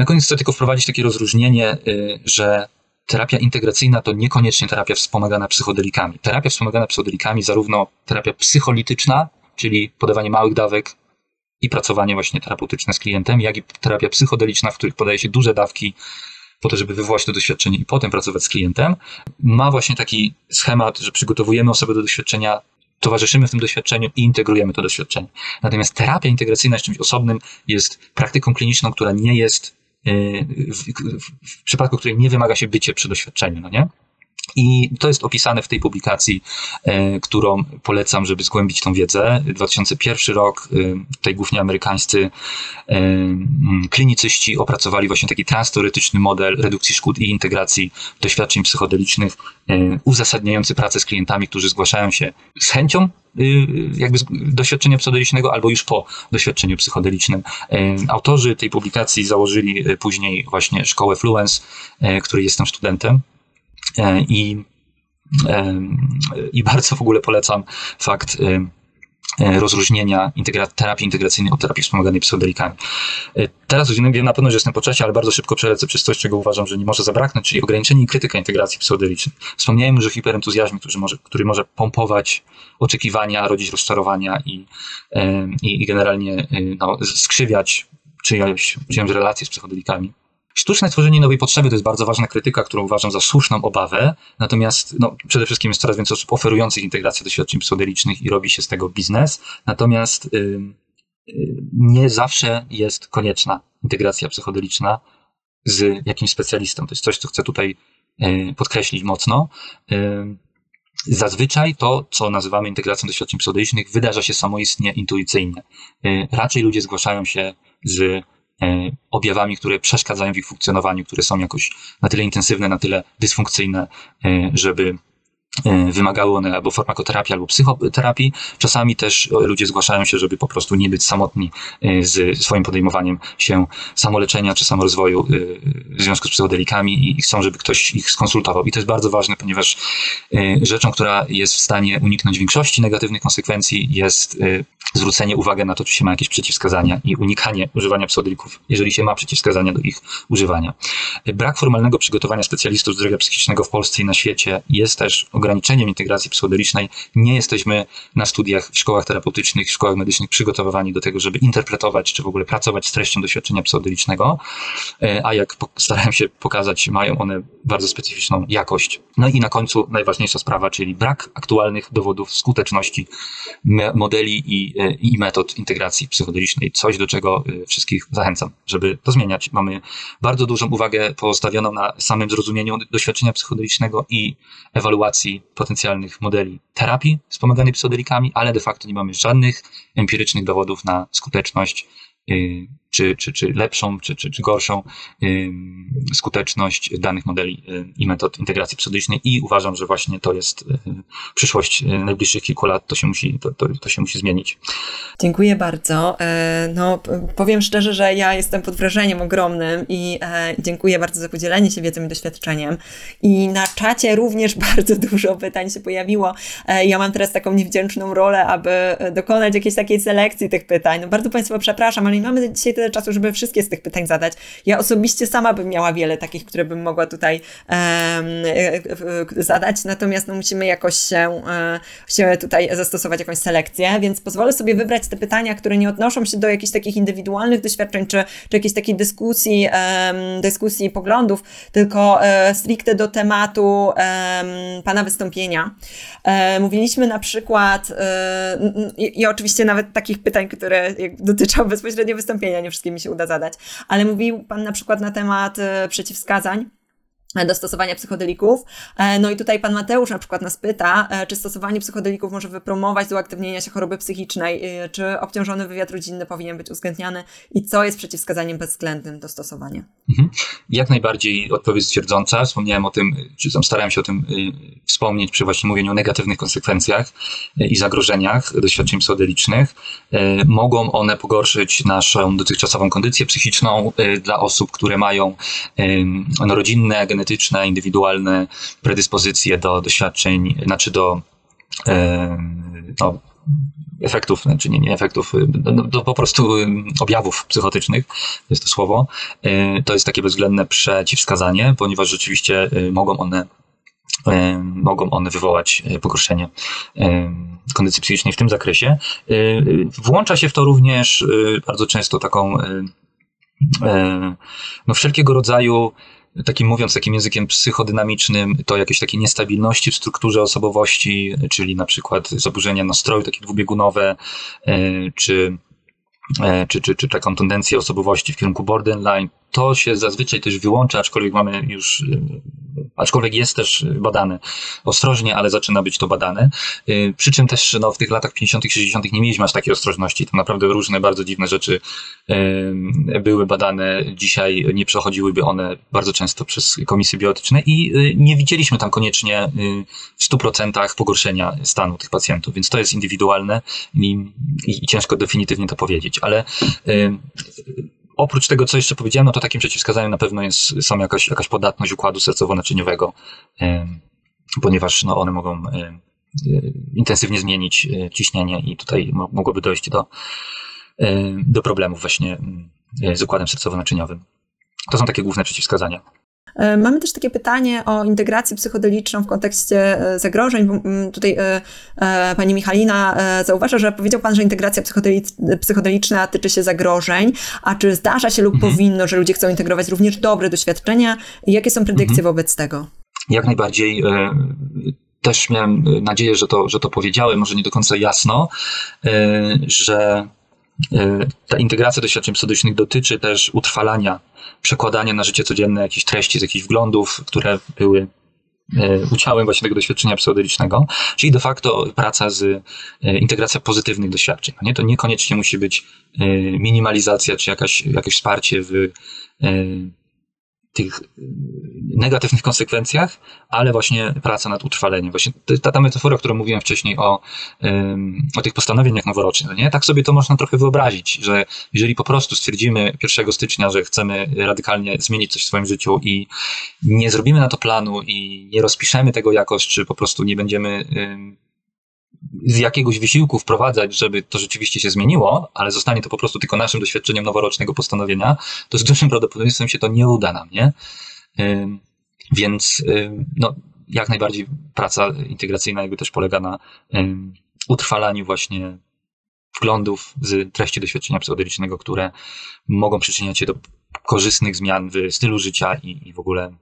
Na koniec chcę tylko wprowadzić takie rozróżnienie, y, że terapia integracyjna to niekoniecznie terapia wspomagana psychodelikami. Terapia wspomagana psychodelikami, zarówno terapia psycholityczna, czyli podawanie małych dawek i pracowanie właśnie terapeutyczne z klientem, jak i terapia psychodeliczna, w których podaje się duże dawki po to, żeby wywołać to doświadczenie i potem pracować z klientem, ma właśnie taki schemat, że przygotowujemy osobę do doświadczenia, towarzyszymy w tym doświadczeniu i integrujemy to doświadczenie. Natomiast terapia integracyjna jest czymś osobnym, jest praktyką kliniczną, która nie jest, e, w, w przypadku której nie wymaga się bycie przy doświadczeniu, no nie? I to jest opisane w tej publikacji, e, którą polecam, żeby zgłębić tą wiedzę. 2001 rok, e, tutaj głównie amerykańscy e, klinicyści opracowali właśnie taki transteoretyczny model redukcji szkód i integracji doświadczeń psychodelicznych, uzasadniający pracę z klientami, którzy zgłaszają się z chęcią jakby doświadczenia psychodelicznego albo już po doświadczeniu psychodelicznym. Autorzy tej publikacji założyli później właśnie szkołę Fluence, której jestem studentem I i bardzo w ogóle polecam fakt E, rozróżnienia integra terapii integracyjnej od terapii wspomaganej psychodelikami. E, teraz już wiem na pewno, że jestem po czasie, ale bardzo szybko przelecę przez coś, czego uważam, że nie może zabraknąć, czyli ograniczenie i krytyka integracji psychodelicznej. Wspomniałem już o hiperentuzjazmie, który może, który może pompować oczekiwania, rodzić rozczarowania i, e, i, i generalnie no, skrzywiać czyjeś, czyjeś relacje z psychodelikami. Sztuczne tworzenie nowej potrzeby to jest bardzo ważna krytyka, którą uważam za słuszną obawę. Natomiast no, przede wszystkim jest coraz więcej osób oferujących integrację doświadczeń psychodelicznych i robi się z tego biznes. Natomiast nie zawsze jest konieczna integracja psychodeliczna z jakimś specjalistą. To jest coś, co chcę tutaj y, podkreślić mocno. Zazwyczaj to, co nazywamy integracją doświadczeń psychodelicznych, wydarza się samoistnie, intuicyjnie. Y, raczej ludzie zgłaszają się z objawami, które przeszkadzają w ich funkcjonowaniu, które są jakoś na tyle intensywne, na tyle dysfunkcyjne, e, żeby E, wymagały one albo farmakoterapii, albo psychoterapii. Czasami też e, ludzie zgłaszają się, żeby po prostu nie być samotni e, z swoim podejmowaniem się samoleczenia czy samorozwoju w związku z psychodelikami i chcą, żeby ktoś ich skonsultował. I to jest bardzo ważne, ponieważ rzeczą, która jest w stanie uniknąć większości negatywnych konsekwencji jest zwrócenie uwagi na to, czy się ma jakieś przeciwwskazania i unikanie używania psychodelików, jeżeli się ma przeciwwskazania do ich używania. Brak formalnego przygotowania specjalistów zdrowia psychicznego w Polsce i na świecie jest też ograniczeniem integracji psychodelicznej nie jesteśmy na studiach w szkołach terapeutycznych, w szkołach medycznych przygotowywani do tego, żeby interpretować czy w ogóle pracować z treścią doświadczenia psychodelicznego, e, a jak starałem się pokazać, mają one bardzo specyficzną jakość. No i na końcu najważniejsza sprawa, czyli brak aktualnych dowodów skuteczności modeli i, e, i metod integracji psychodelicznej. Coś, do czego e, wszystkich zachęcam, żeby to zmieniać. Mamy bardzo dużą uwagę postawioną na samym zrozumieniu doświadczenia psychodelicznego i ewaluacji potencjalnych modeli terapii wspomaganej psychodelikami, ale de facto nie mamy żadnych empirycznych dowodów na skuteczność y, czy, czy, czy lepszą, czy, czy, czy gorszą skuteczność danych modeli y, i metod integracji psychodelicznej i uważam, że właśnie to jest y, przyszłość najbliższych kilku lat, to się musi, to, to, to się musi zmienić. Dziękuję bardzo. E, no, powiem szczerze, że ja jestem pod wrażeniem ogromnym i e, dziękuję bardzo za podzielenie się wiedzą i doświadczeniem. I na czacie również bardzo dużo pytań się pojawiło. E, ja mam teraz taką niewdzięczną rolę, aby dokonać jakiejś takiej selekcji tych pytań. No, bardzo Państwa przepraszam, ale mamy dzisiaj tyle czasu, żeby wszystkie z tych pytań zadać. Ja osobiście sama bym miała wiele takich, które bym mogła tutaj um, zadać, natomiast no, musimy jakoś się, e, się tutaj zastosować jakąś selekcję, więc pozwolę sobie wybrać te pytania, które nie odnoszą się do jakichś takich indywidualnych doświadczeń, czy, czy jakiejś takiej dyskusji, dyskusji poglądów, tylko um, stricte do tematu Pana wystąpienia. Mówiliśmy na przykład, i, i oczywiście nawet takich pytań, które dotyczą bezpośrednio wystąpienia, nie wszystkie mi się uda zadać, ale mówił Pan na przykład na temat e, przeciwwskazań do stosowania psychodelików. E, no i tutaj pan Mateusz na przykład nas pyta, e, czy stosowanie psychodelików może wypromować do uaktywnienia się choroby psychicznej, czy obciążony wywiad rodzinny powinien być uwzględniany i co jest przeciwwskazaniem bezwzględnym do stosowania? Mhm. Jak najbardziej odpowiedź stwierdząca. Wspomniałem o tym, czy tam starałem się o tym y, wspomnieć przy właśnie mówieniu o negatywnych konsekwencjach y, i zagrożeniach doświadczeń psychodelicznych. Y, mogą one pogorszyć naszą dotychczasową kondycję psychiczną dla osób, które mają no, rodzinne, genetyczne, indywidualne predyspozycje do doświadczeń, znaczy do no, efektów, znaczy nie, nie efektów, do, do po prostu objawów psychotycznych, jest to słowo, to jest takie bezwzględne przeciwwskazanie, ponieważ rzeczywiście mogą one mogą one wywołać pogorszenie kondycji psychicznej w tym zakresie. Włącza się w to również bardzo często taką no wszelkiego rodzaju takim mówiąc takim językiem psychodynamicznym, to jakieś takie niestabilności w strukturze osobowości, czyli na przykład zaburzenia nastroju, takie dwubiegunowe, e, czy, e, czy, czy, czy taką tendencję osobowości w kierunku borderline, to się zazwyczaj też wyłącza, aczkolwiek mamy już, y, aczkolwiek jest też badane ostrożnie, ale zaczyna być to badane. Y, przy czym też no, w tych latach 50., 60. nie mieliśmy aż takiej ostrożności. To naprawdę różne, bardzo dziwne rzeczy y, były badane. Dzisiaj nie przechodziłyby one bardzo często przez komisje biotyczne i nie widzieliśmy tam koniecznie w 100% pogorszenia stanu tych pacjentów, więc to jest indywidualne i, i ciężko definitywnie to powiedzieć, ale oprócz tego, co jeszcze powiedziałem, no to takim przeciwwskazaniem na pewno jest, są jakaś, jakaś podatność układu sercowo-naczyniowego. ponieważ no, one mogą intensywnie zmienić ciśnienie i tutaj mogłoby dojść do, do problemów właśnie z układem sercowo-naczyniowym. To są takie główne przeciwwskazania. E, mamy też takie pytanie o integrację psychodeliczną w kontekście e, zagrożeń. Mm, tutaj e, pani Michalina zauważa, że powiedział pan, że integracja psychodeliczna tyczy się zagrożeń, a czy zdarza się lub mhm. powinno, że ludzie chcą integrować również dobre doświadczenia? Jakie są predykcje mhm. wobec tego? Jak najbardziej. Też miałem nadzieję, że to, że to powiedziałem, może nie do końca jasno, że ta integracja doświadczeń psychodelicznych dotyczy też utrwalania przekładanie na życie codzienne jakichś treści z jakichś wglądów, które były e, udziałem właśnie tego doświadczenia psychodelicznego, czyli de facto praca z e, integracja pozytywnych doświadczeń. No nie? To niekoniecznie musi być e, minimalizacja czy jakaś, jakieś wsparcie w tych negatywnych konsekwencjach, ale właśnie praca nad utrwaleniem. Właśnie ta, ta metafora, którą mówiłem wcześniej o, o tych postanowieniach noworocznych, nie? tak sobie to można trochę wyobrazić, że jeżeli po prostu stwierdzimy 1 stycznia, że chcemy radykalnie zmienić coś w swoim życiu i nie zrobimy na to planu i nie rozpiszemy tego jakoś, czy po prostu nie będziemy z jakiegoś wysiłku wprowadzać, żeby to rzeczywiście się zmieniło, ale zostanie to po prostu tylko naszym doświadczeniem noworocznego postanowienia, to z dużym prawdopodobieństwem się to nie uda nam, nie? Więc no, jak najbardziej praca integracyjna jakby też polega na utrwalaniu właśnie wglądów z treści doświadczenia psychodelicznego, które mogą przyczyniać się do korzystnych zmian w stylu życia i, i w ogóle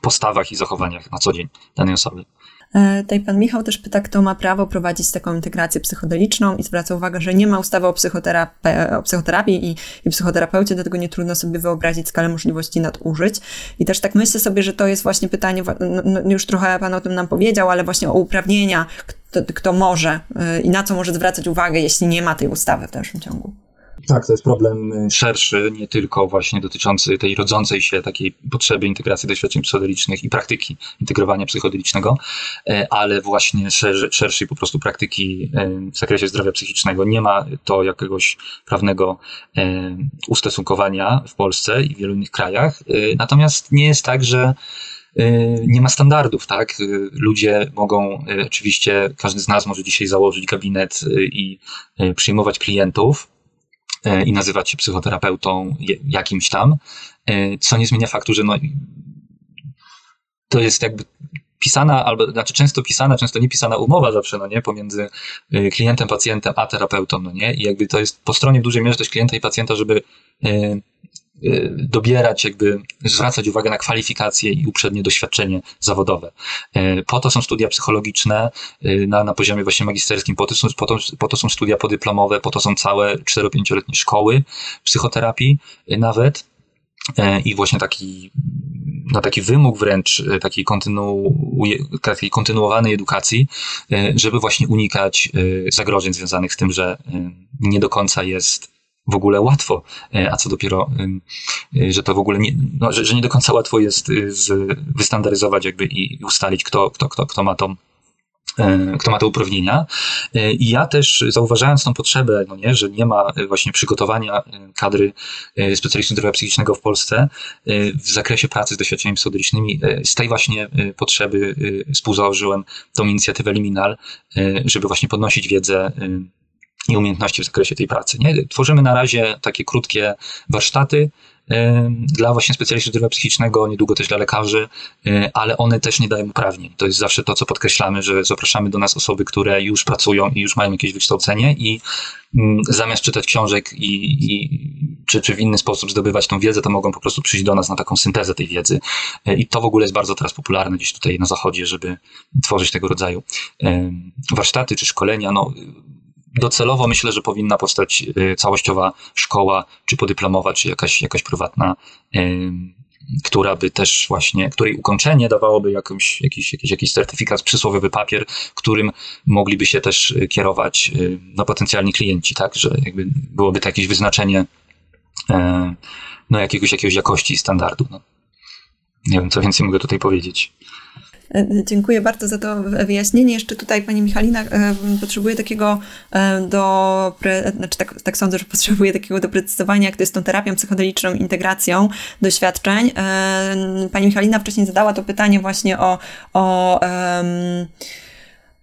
postawach i zachowaniach na co dzień danej osoby. E, tutaj pan Michał też pyta, kto ma prawo prowadzić taką integrację psychodeliczną i zwraca uwagę, że nie ma ustawy o, psychoterape- o psychoterapii i, i psychoterapeucie, dlatego nie trudno sobie wyobrazić skalę możliwości nadużyć. I też tak myślę sobie, że to jest właśnie pytanie, no, już trochę pan o tym nam powiedział, ale właśnie o uprawnienia, kto, kto może y, i na co może zwracać uwagę, jeśli nie ma tej ustawy w dalszym ciągu. Tak, to jest problem y, szerszy, nie tylko właśnie dotyczący tej rodzącej się takiej potrzeby integracji doświadczeń psychodelicznych i praktyki integrowania psychodelicznego, e, ale właśnie szerszej po prostu praktyki e, w zakresie zdrowia psychicznego. Nie ma to jakiegoś prawnego e, ustosunkowania w Polsce i w wielu innych krajach. Natomiast nie jest tak, że nie ma standardów, tak? Ludzie mogą, oczywiście każdy z nas może dzisiaj założyć gabinet i przyjmować klientów, i nazywać się psychoterapeutą jakimś tam, e, co nie zmienia faktu, że no, to jest jakby pisana, albo znaczy często pisana, często niepisana umowa zawsze, no nie, pomiędzy e, klientem, pacjentem, a terapeutą, no nie, i jakby to jest po stronie w dużej mierze też klienta i pacjenta, żeby dobierać, jakby zwracać uwagę na kwalifikacje i uprzednie doświadczenie zawodowe. Y, po to są studia psychologiczne y, na, na poziomie właśnie magisterskim, po to, są, po, to, po to są studia podyplomowe, po to są całe 4-5-letnie szkoły psychoterapii nawet. I właśnie taki, na taki wymóg wręcz takiej, kontynu, takiej kontynuowanej edukacji, żeby właśnie unikać zagrożeń związanych z tym, że nie do końca jest w ogóle łatwo, e, a co dopiero, e, że to w ogóle nie, no, że, że nie do końca łatwo jest y, z, wystandaryzować jakby i ustalić, kto, kto, kto, kto ma tą e, kto ma te uprawnienia. I ja też zauważając tą potrzebę, no nie, że nie ma właśnie przygotowania kadry specjalistów zdrowia psychicznego w Polsce w zakresie pracy z doświadczeniami psychodelicznymi, z tej właśnie potrzeby współzałożyłem tą inicjatywę Liminal, żeby właśnie podnosić wiedzę i umiejętności w zakresie tej pracy. Nie? Tworzymy na razie takie krótkie warsztaty dla właśnie specjalistów zdrowia psychicznego, niedługo też dla lekarzy, ale one też nie dają uprawnień. To jest zawsze to, co podkreślamy, że zapraszamy do nas osoby, które już pracują i już mają jakieś wykształcenie i mm, zamiast czytać książek i, i czy, czy w inny sposób zdobywać tą wiedzę, to mogą po prostu przyjść do nas na taką syntezę tej wiedzy. Y, I to w ogóle jest bardzo teraz popularne gdzieś tutaj na zachodzie, żeby tworzyć tego rodzaju warsztaty czy szkolenia. No, docelowo myślę, że powinna powstać y, całościowa szkoła, czy podyplomowa, czy jakaś, jakaś prywatna, która by też właśnie, której ukończenie dawałoby jakąś, jakiś, jakiś, jakiś certyfikat, przysłowiowy papier, którym mogliby się też y, kierować y, no, potencjalni klienci, tak, że jakby byłoby to jakieś wyznaczenie e, no, jakiegoś, jakiegoś jakości i standardu. No. Nie wiem, co więcej mogę tutaj powiedzieć. Dziękuję bardzo za to wyjaśnienie. Jeszcze tutaj pani Michalina potrzebuje takiego do, znaczy tak, tak sądzę, że potrzebuje takiego doprecyzowania, jak to jest tą terapią psychodeliczną, integracją doświadczeń. Pani Michalina wcześniej zadała to pytanie właśnie o, o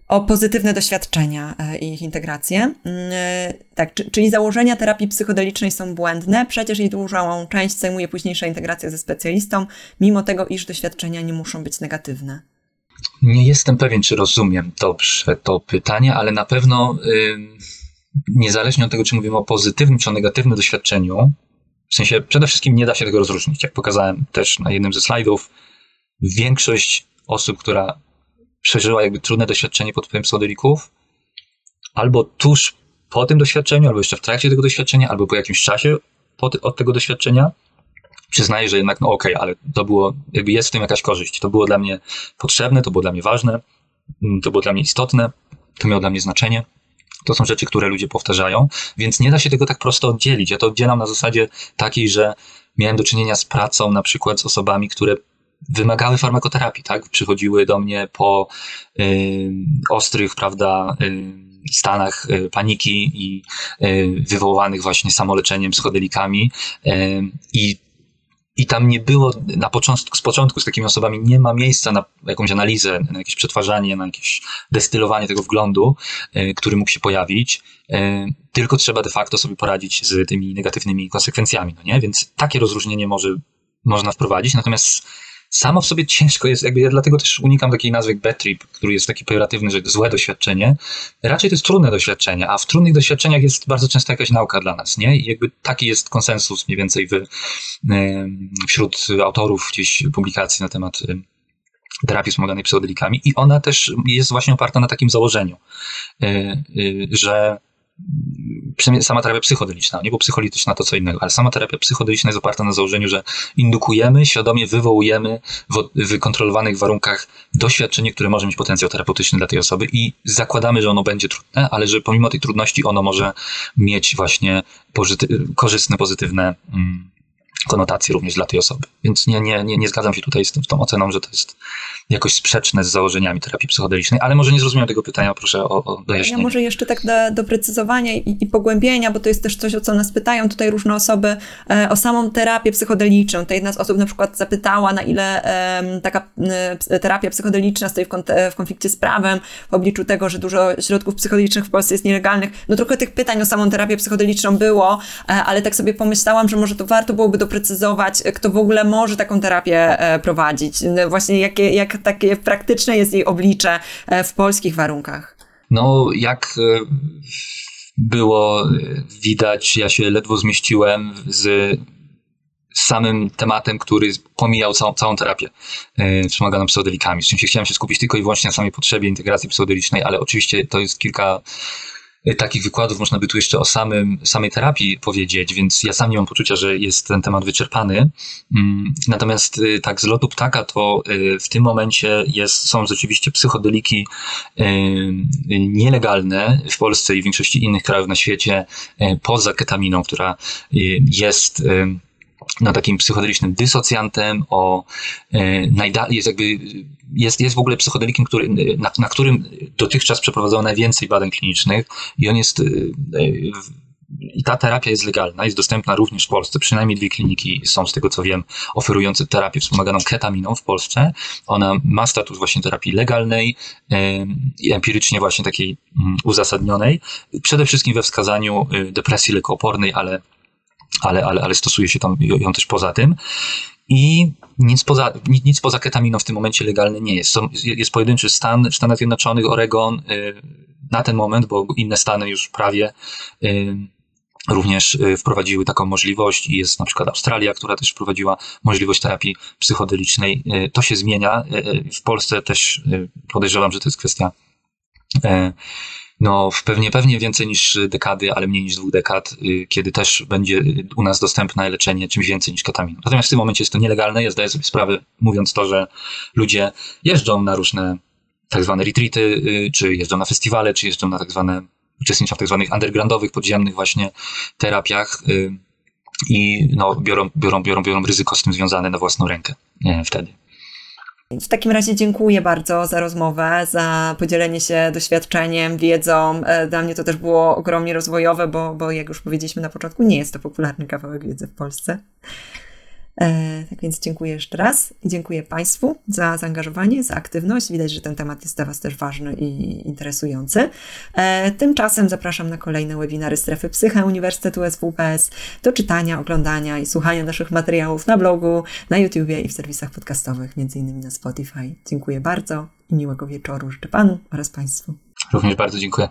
o pozytywne doświadczenia e, i ich integrację. E, tak, czyli założenia terapii psychodelicznej są błędne, przecież jej dużą część zajmuje późniejsza integracja ze specjalistą, mimo tego, iż doświadczenia nie muszą być negatywne. Nie jestem pewien, czy rozumiem dobrze to pytanie, ale na pewno niezależnie od tego, czy mówimy o pozytywnym czy o negatywnym doświadczeniu, w sensie przede wszystkim nie da się tego rozróżnić. Jak pokazałem też na jednym ze slajdów, większość osób, która przeżyła jakby trudne doświadczenie pod wpływem psychodelików, albo tuż po tym doświadczeniu, albo jeszcze w trakcie tego doświadczenia, albo po jakimś czasie od tego doświadczenia, przyznaję, że jednak, no okej, okay, ale to było, jakby jest w tym jakaś korzyść. To było dla mnie potrzebne, to było dla mnie ważne, mm, to było dla mnie istotne, to miało dla mnie znaczenie. To są rzeczy, które ludzie powtarzają, więc nie da się tego tak prosto oddzielić. Ja to oddzielam na zasadzie takiej, że miałem do czynienia z pracą na przykład z osobami, które wymagały farmakoterapii, tak? Przychodziły do mnie po y, ostrych, prawda, y, stanach paniki i y, wywołanych właśnie samoleczeniem psychodelikami i i tam nie było na początku, z początku z takimi osobami nie ma miejsca na jakąś analizę, na jakieś przetwarzanie, na jakieś destylowanie tego wglądu, y, który mógł się pojawić, tylko trzeba de facto sobie poradzić z tymi negatywnymi konsekwencjami, no nie? Więc takie rozróżnienie może, można wprowadzić, natomiast samo w sobie ciężko jest, jakby ja dlatego też unikam takiej nazwy bad trip, który jest taki pejoratywny, że złe doświadczenie. Raczej to jest trudne doświadczenie, a w trudnych doświadczeniach jest bardzo często jakaś nauka dla nas, nie? I jakby taki jest konsensus mniej więcej w, wśród autorów gdzieś publikacji na temat terapii wspomaganej psychodelikami i ona też jest właśnie oparta na takim założeniu, e, e, że przynajmniej sama terapia psychodeliczna, nie bo psycholityczna to co innego, ale sama terapia psychodeliczna jest oparta na założeniu, że indukujemy, świadomie wywołujemy w, w kontrolowanych warunkach doświadczenie, które może mieć potencjał terapeutyczny dla tej osoby i zakładamy, że ono będzie trudne, ale że pomimo tej trudności ono może mieć właśnie pożyty- korzystne, pozytywne mm, konotacje również dla tej osoby. Więc nie, nie, nie, nie zgadzam się tutaj z, tym, z tą oceną, że to jest jakoś sprzeczne z założeniami terapii psychodelicznej, ale może nie zrozumiałem tego pytania, proszę o, o dojaśnienie. Ja może jeszcze tak do doprecyzowania i, i, pogłębienia, bo to jest też coś, o co nas pytają tutaj różne osoby, e, o samą terapię psychodeliczną. To jedna z osób na przykład zapytała, na ile e, taka e, terapia psychodeliczna stoi w, w, konflikcie z prawem, w obliczu tego, że dużo środków psychodelicznych w Polsce jest nielegalnych. No trochę tych pytań o samą terapię psychodeliczną było, e, ale tak sobie pomyślałam, że może to warto byłoby doprecyzować, kto w ogóle może taką terapię e, prowadzić. No właśnie jakie, jak takie praktyczne jest jej oblicze e, w polskich warunkach? No, jak e, było widać, ja się ledwo zmieściłem z samym tematem, który pomijał całą, całą terapię yy, wspomaganą pseudelikami. W sensie chciałem się skupić tylko i wyłącznie na samej potrzebie integracji pseudelicznej, ale oczywiście to jest kilka takich wykładów można by tu jeszcze o samym, samej terapii powiedzieć, więc ja sam nie mam poczucia, że jest ten temat wyczerpany. Mm, natomiast y, tak z lotu ptaka to y, w tym momencie jest, są rzeczywiście psychodeliki nielegalne w Polsce i w większości innych krajów na świecie poza ketaminą, która jest no, takim psychodelicznym dysocjantem, o, e, jest jakby, jest, jest w ogóle psychodelikiem, który, na, na którym dotychczas przeprowadzono najwięcej badań klinicznych i on jest, e, i ta terapia jest legalna, jest dostępna również w Polsce. Przynajmniej dwie kliniki są, z tego co wiem, oferujące terapię wspomaganą ketaminą w Polsce. Ona ma status właśnie terapii legalnej e, i empirycznie właśnie takiej mm, uzasadnionej. Przede wszystkim we wskazaniu depresji lekoopornej, ale ale, ale, ale stosuje się tam ją też poza tym. I nic poza, nic, nic poza ketaminą w tym momencie legalne nie jest. Jest pojedynczy stan Stanach Zjednoczonych, Oregon, y, na ten moment, bo inne stany już prawie y, również y, wprowadziły taką możliwość i jest na przykład Australia, która też wprowadziła możliwość terapii psychodelicznej. To się zmienia. W Polsce też podejrzewam, że to jest kwestia no pewnie, pewnie więcej niż dekady, ale mniej niż dwóch dekad, y, kiedy też będzie u nas dostępne leczenie czymś więcej niż ketamin. Natomiast w tym momencie jest to nielegalne. Ja zdaję sobie sprawę, mówiąc to, że ludzie jeżdżą na różne tak zwane retreaty, y, czy jeżdżą na festiwale, czy jeżdżą na tak zwane, uczestniczą w tak zwanych undergroundowych, podziemnych właśnie terapiach y, i no, biorą, biorą, biorą, biorą ryzyko z tym związane na własną rękę nie, wtedy. W takim razie dziękuję bardzo za rozmowę, za podzielenie się doświadczeniem, wiedzą. E, dla mnie to też było ogromnie rozwojowe, bo, bo jak już powiedzieliśmy na początku, nie jest to popularny kawałek wiedzy w Polsce. E, tak więc dziękuję jeszcze raz i dziękuję Państwu za zaangażowanie, za aktywność. Widać, że ten temat jest dla Was też ważny i interesujący. E, tymczasem zapraszam na kolejne webinary Strefy Psycha Uniwersytetu SWPS do czytania, oglądania i słuchania naszych materiałów na blogu, na YouTubie i w serwisach podcastowych, innymi na Spotify. Dziękuję bardzo i miłego wieczoru życzę Panu oraz Państwu. Również bardzo dziękuję.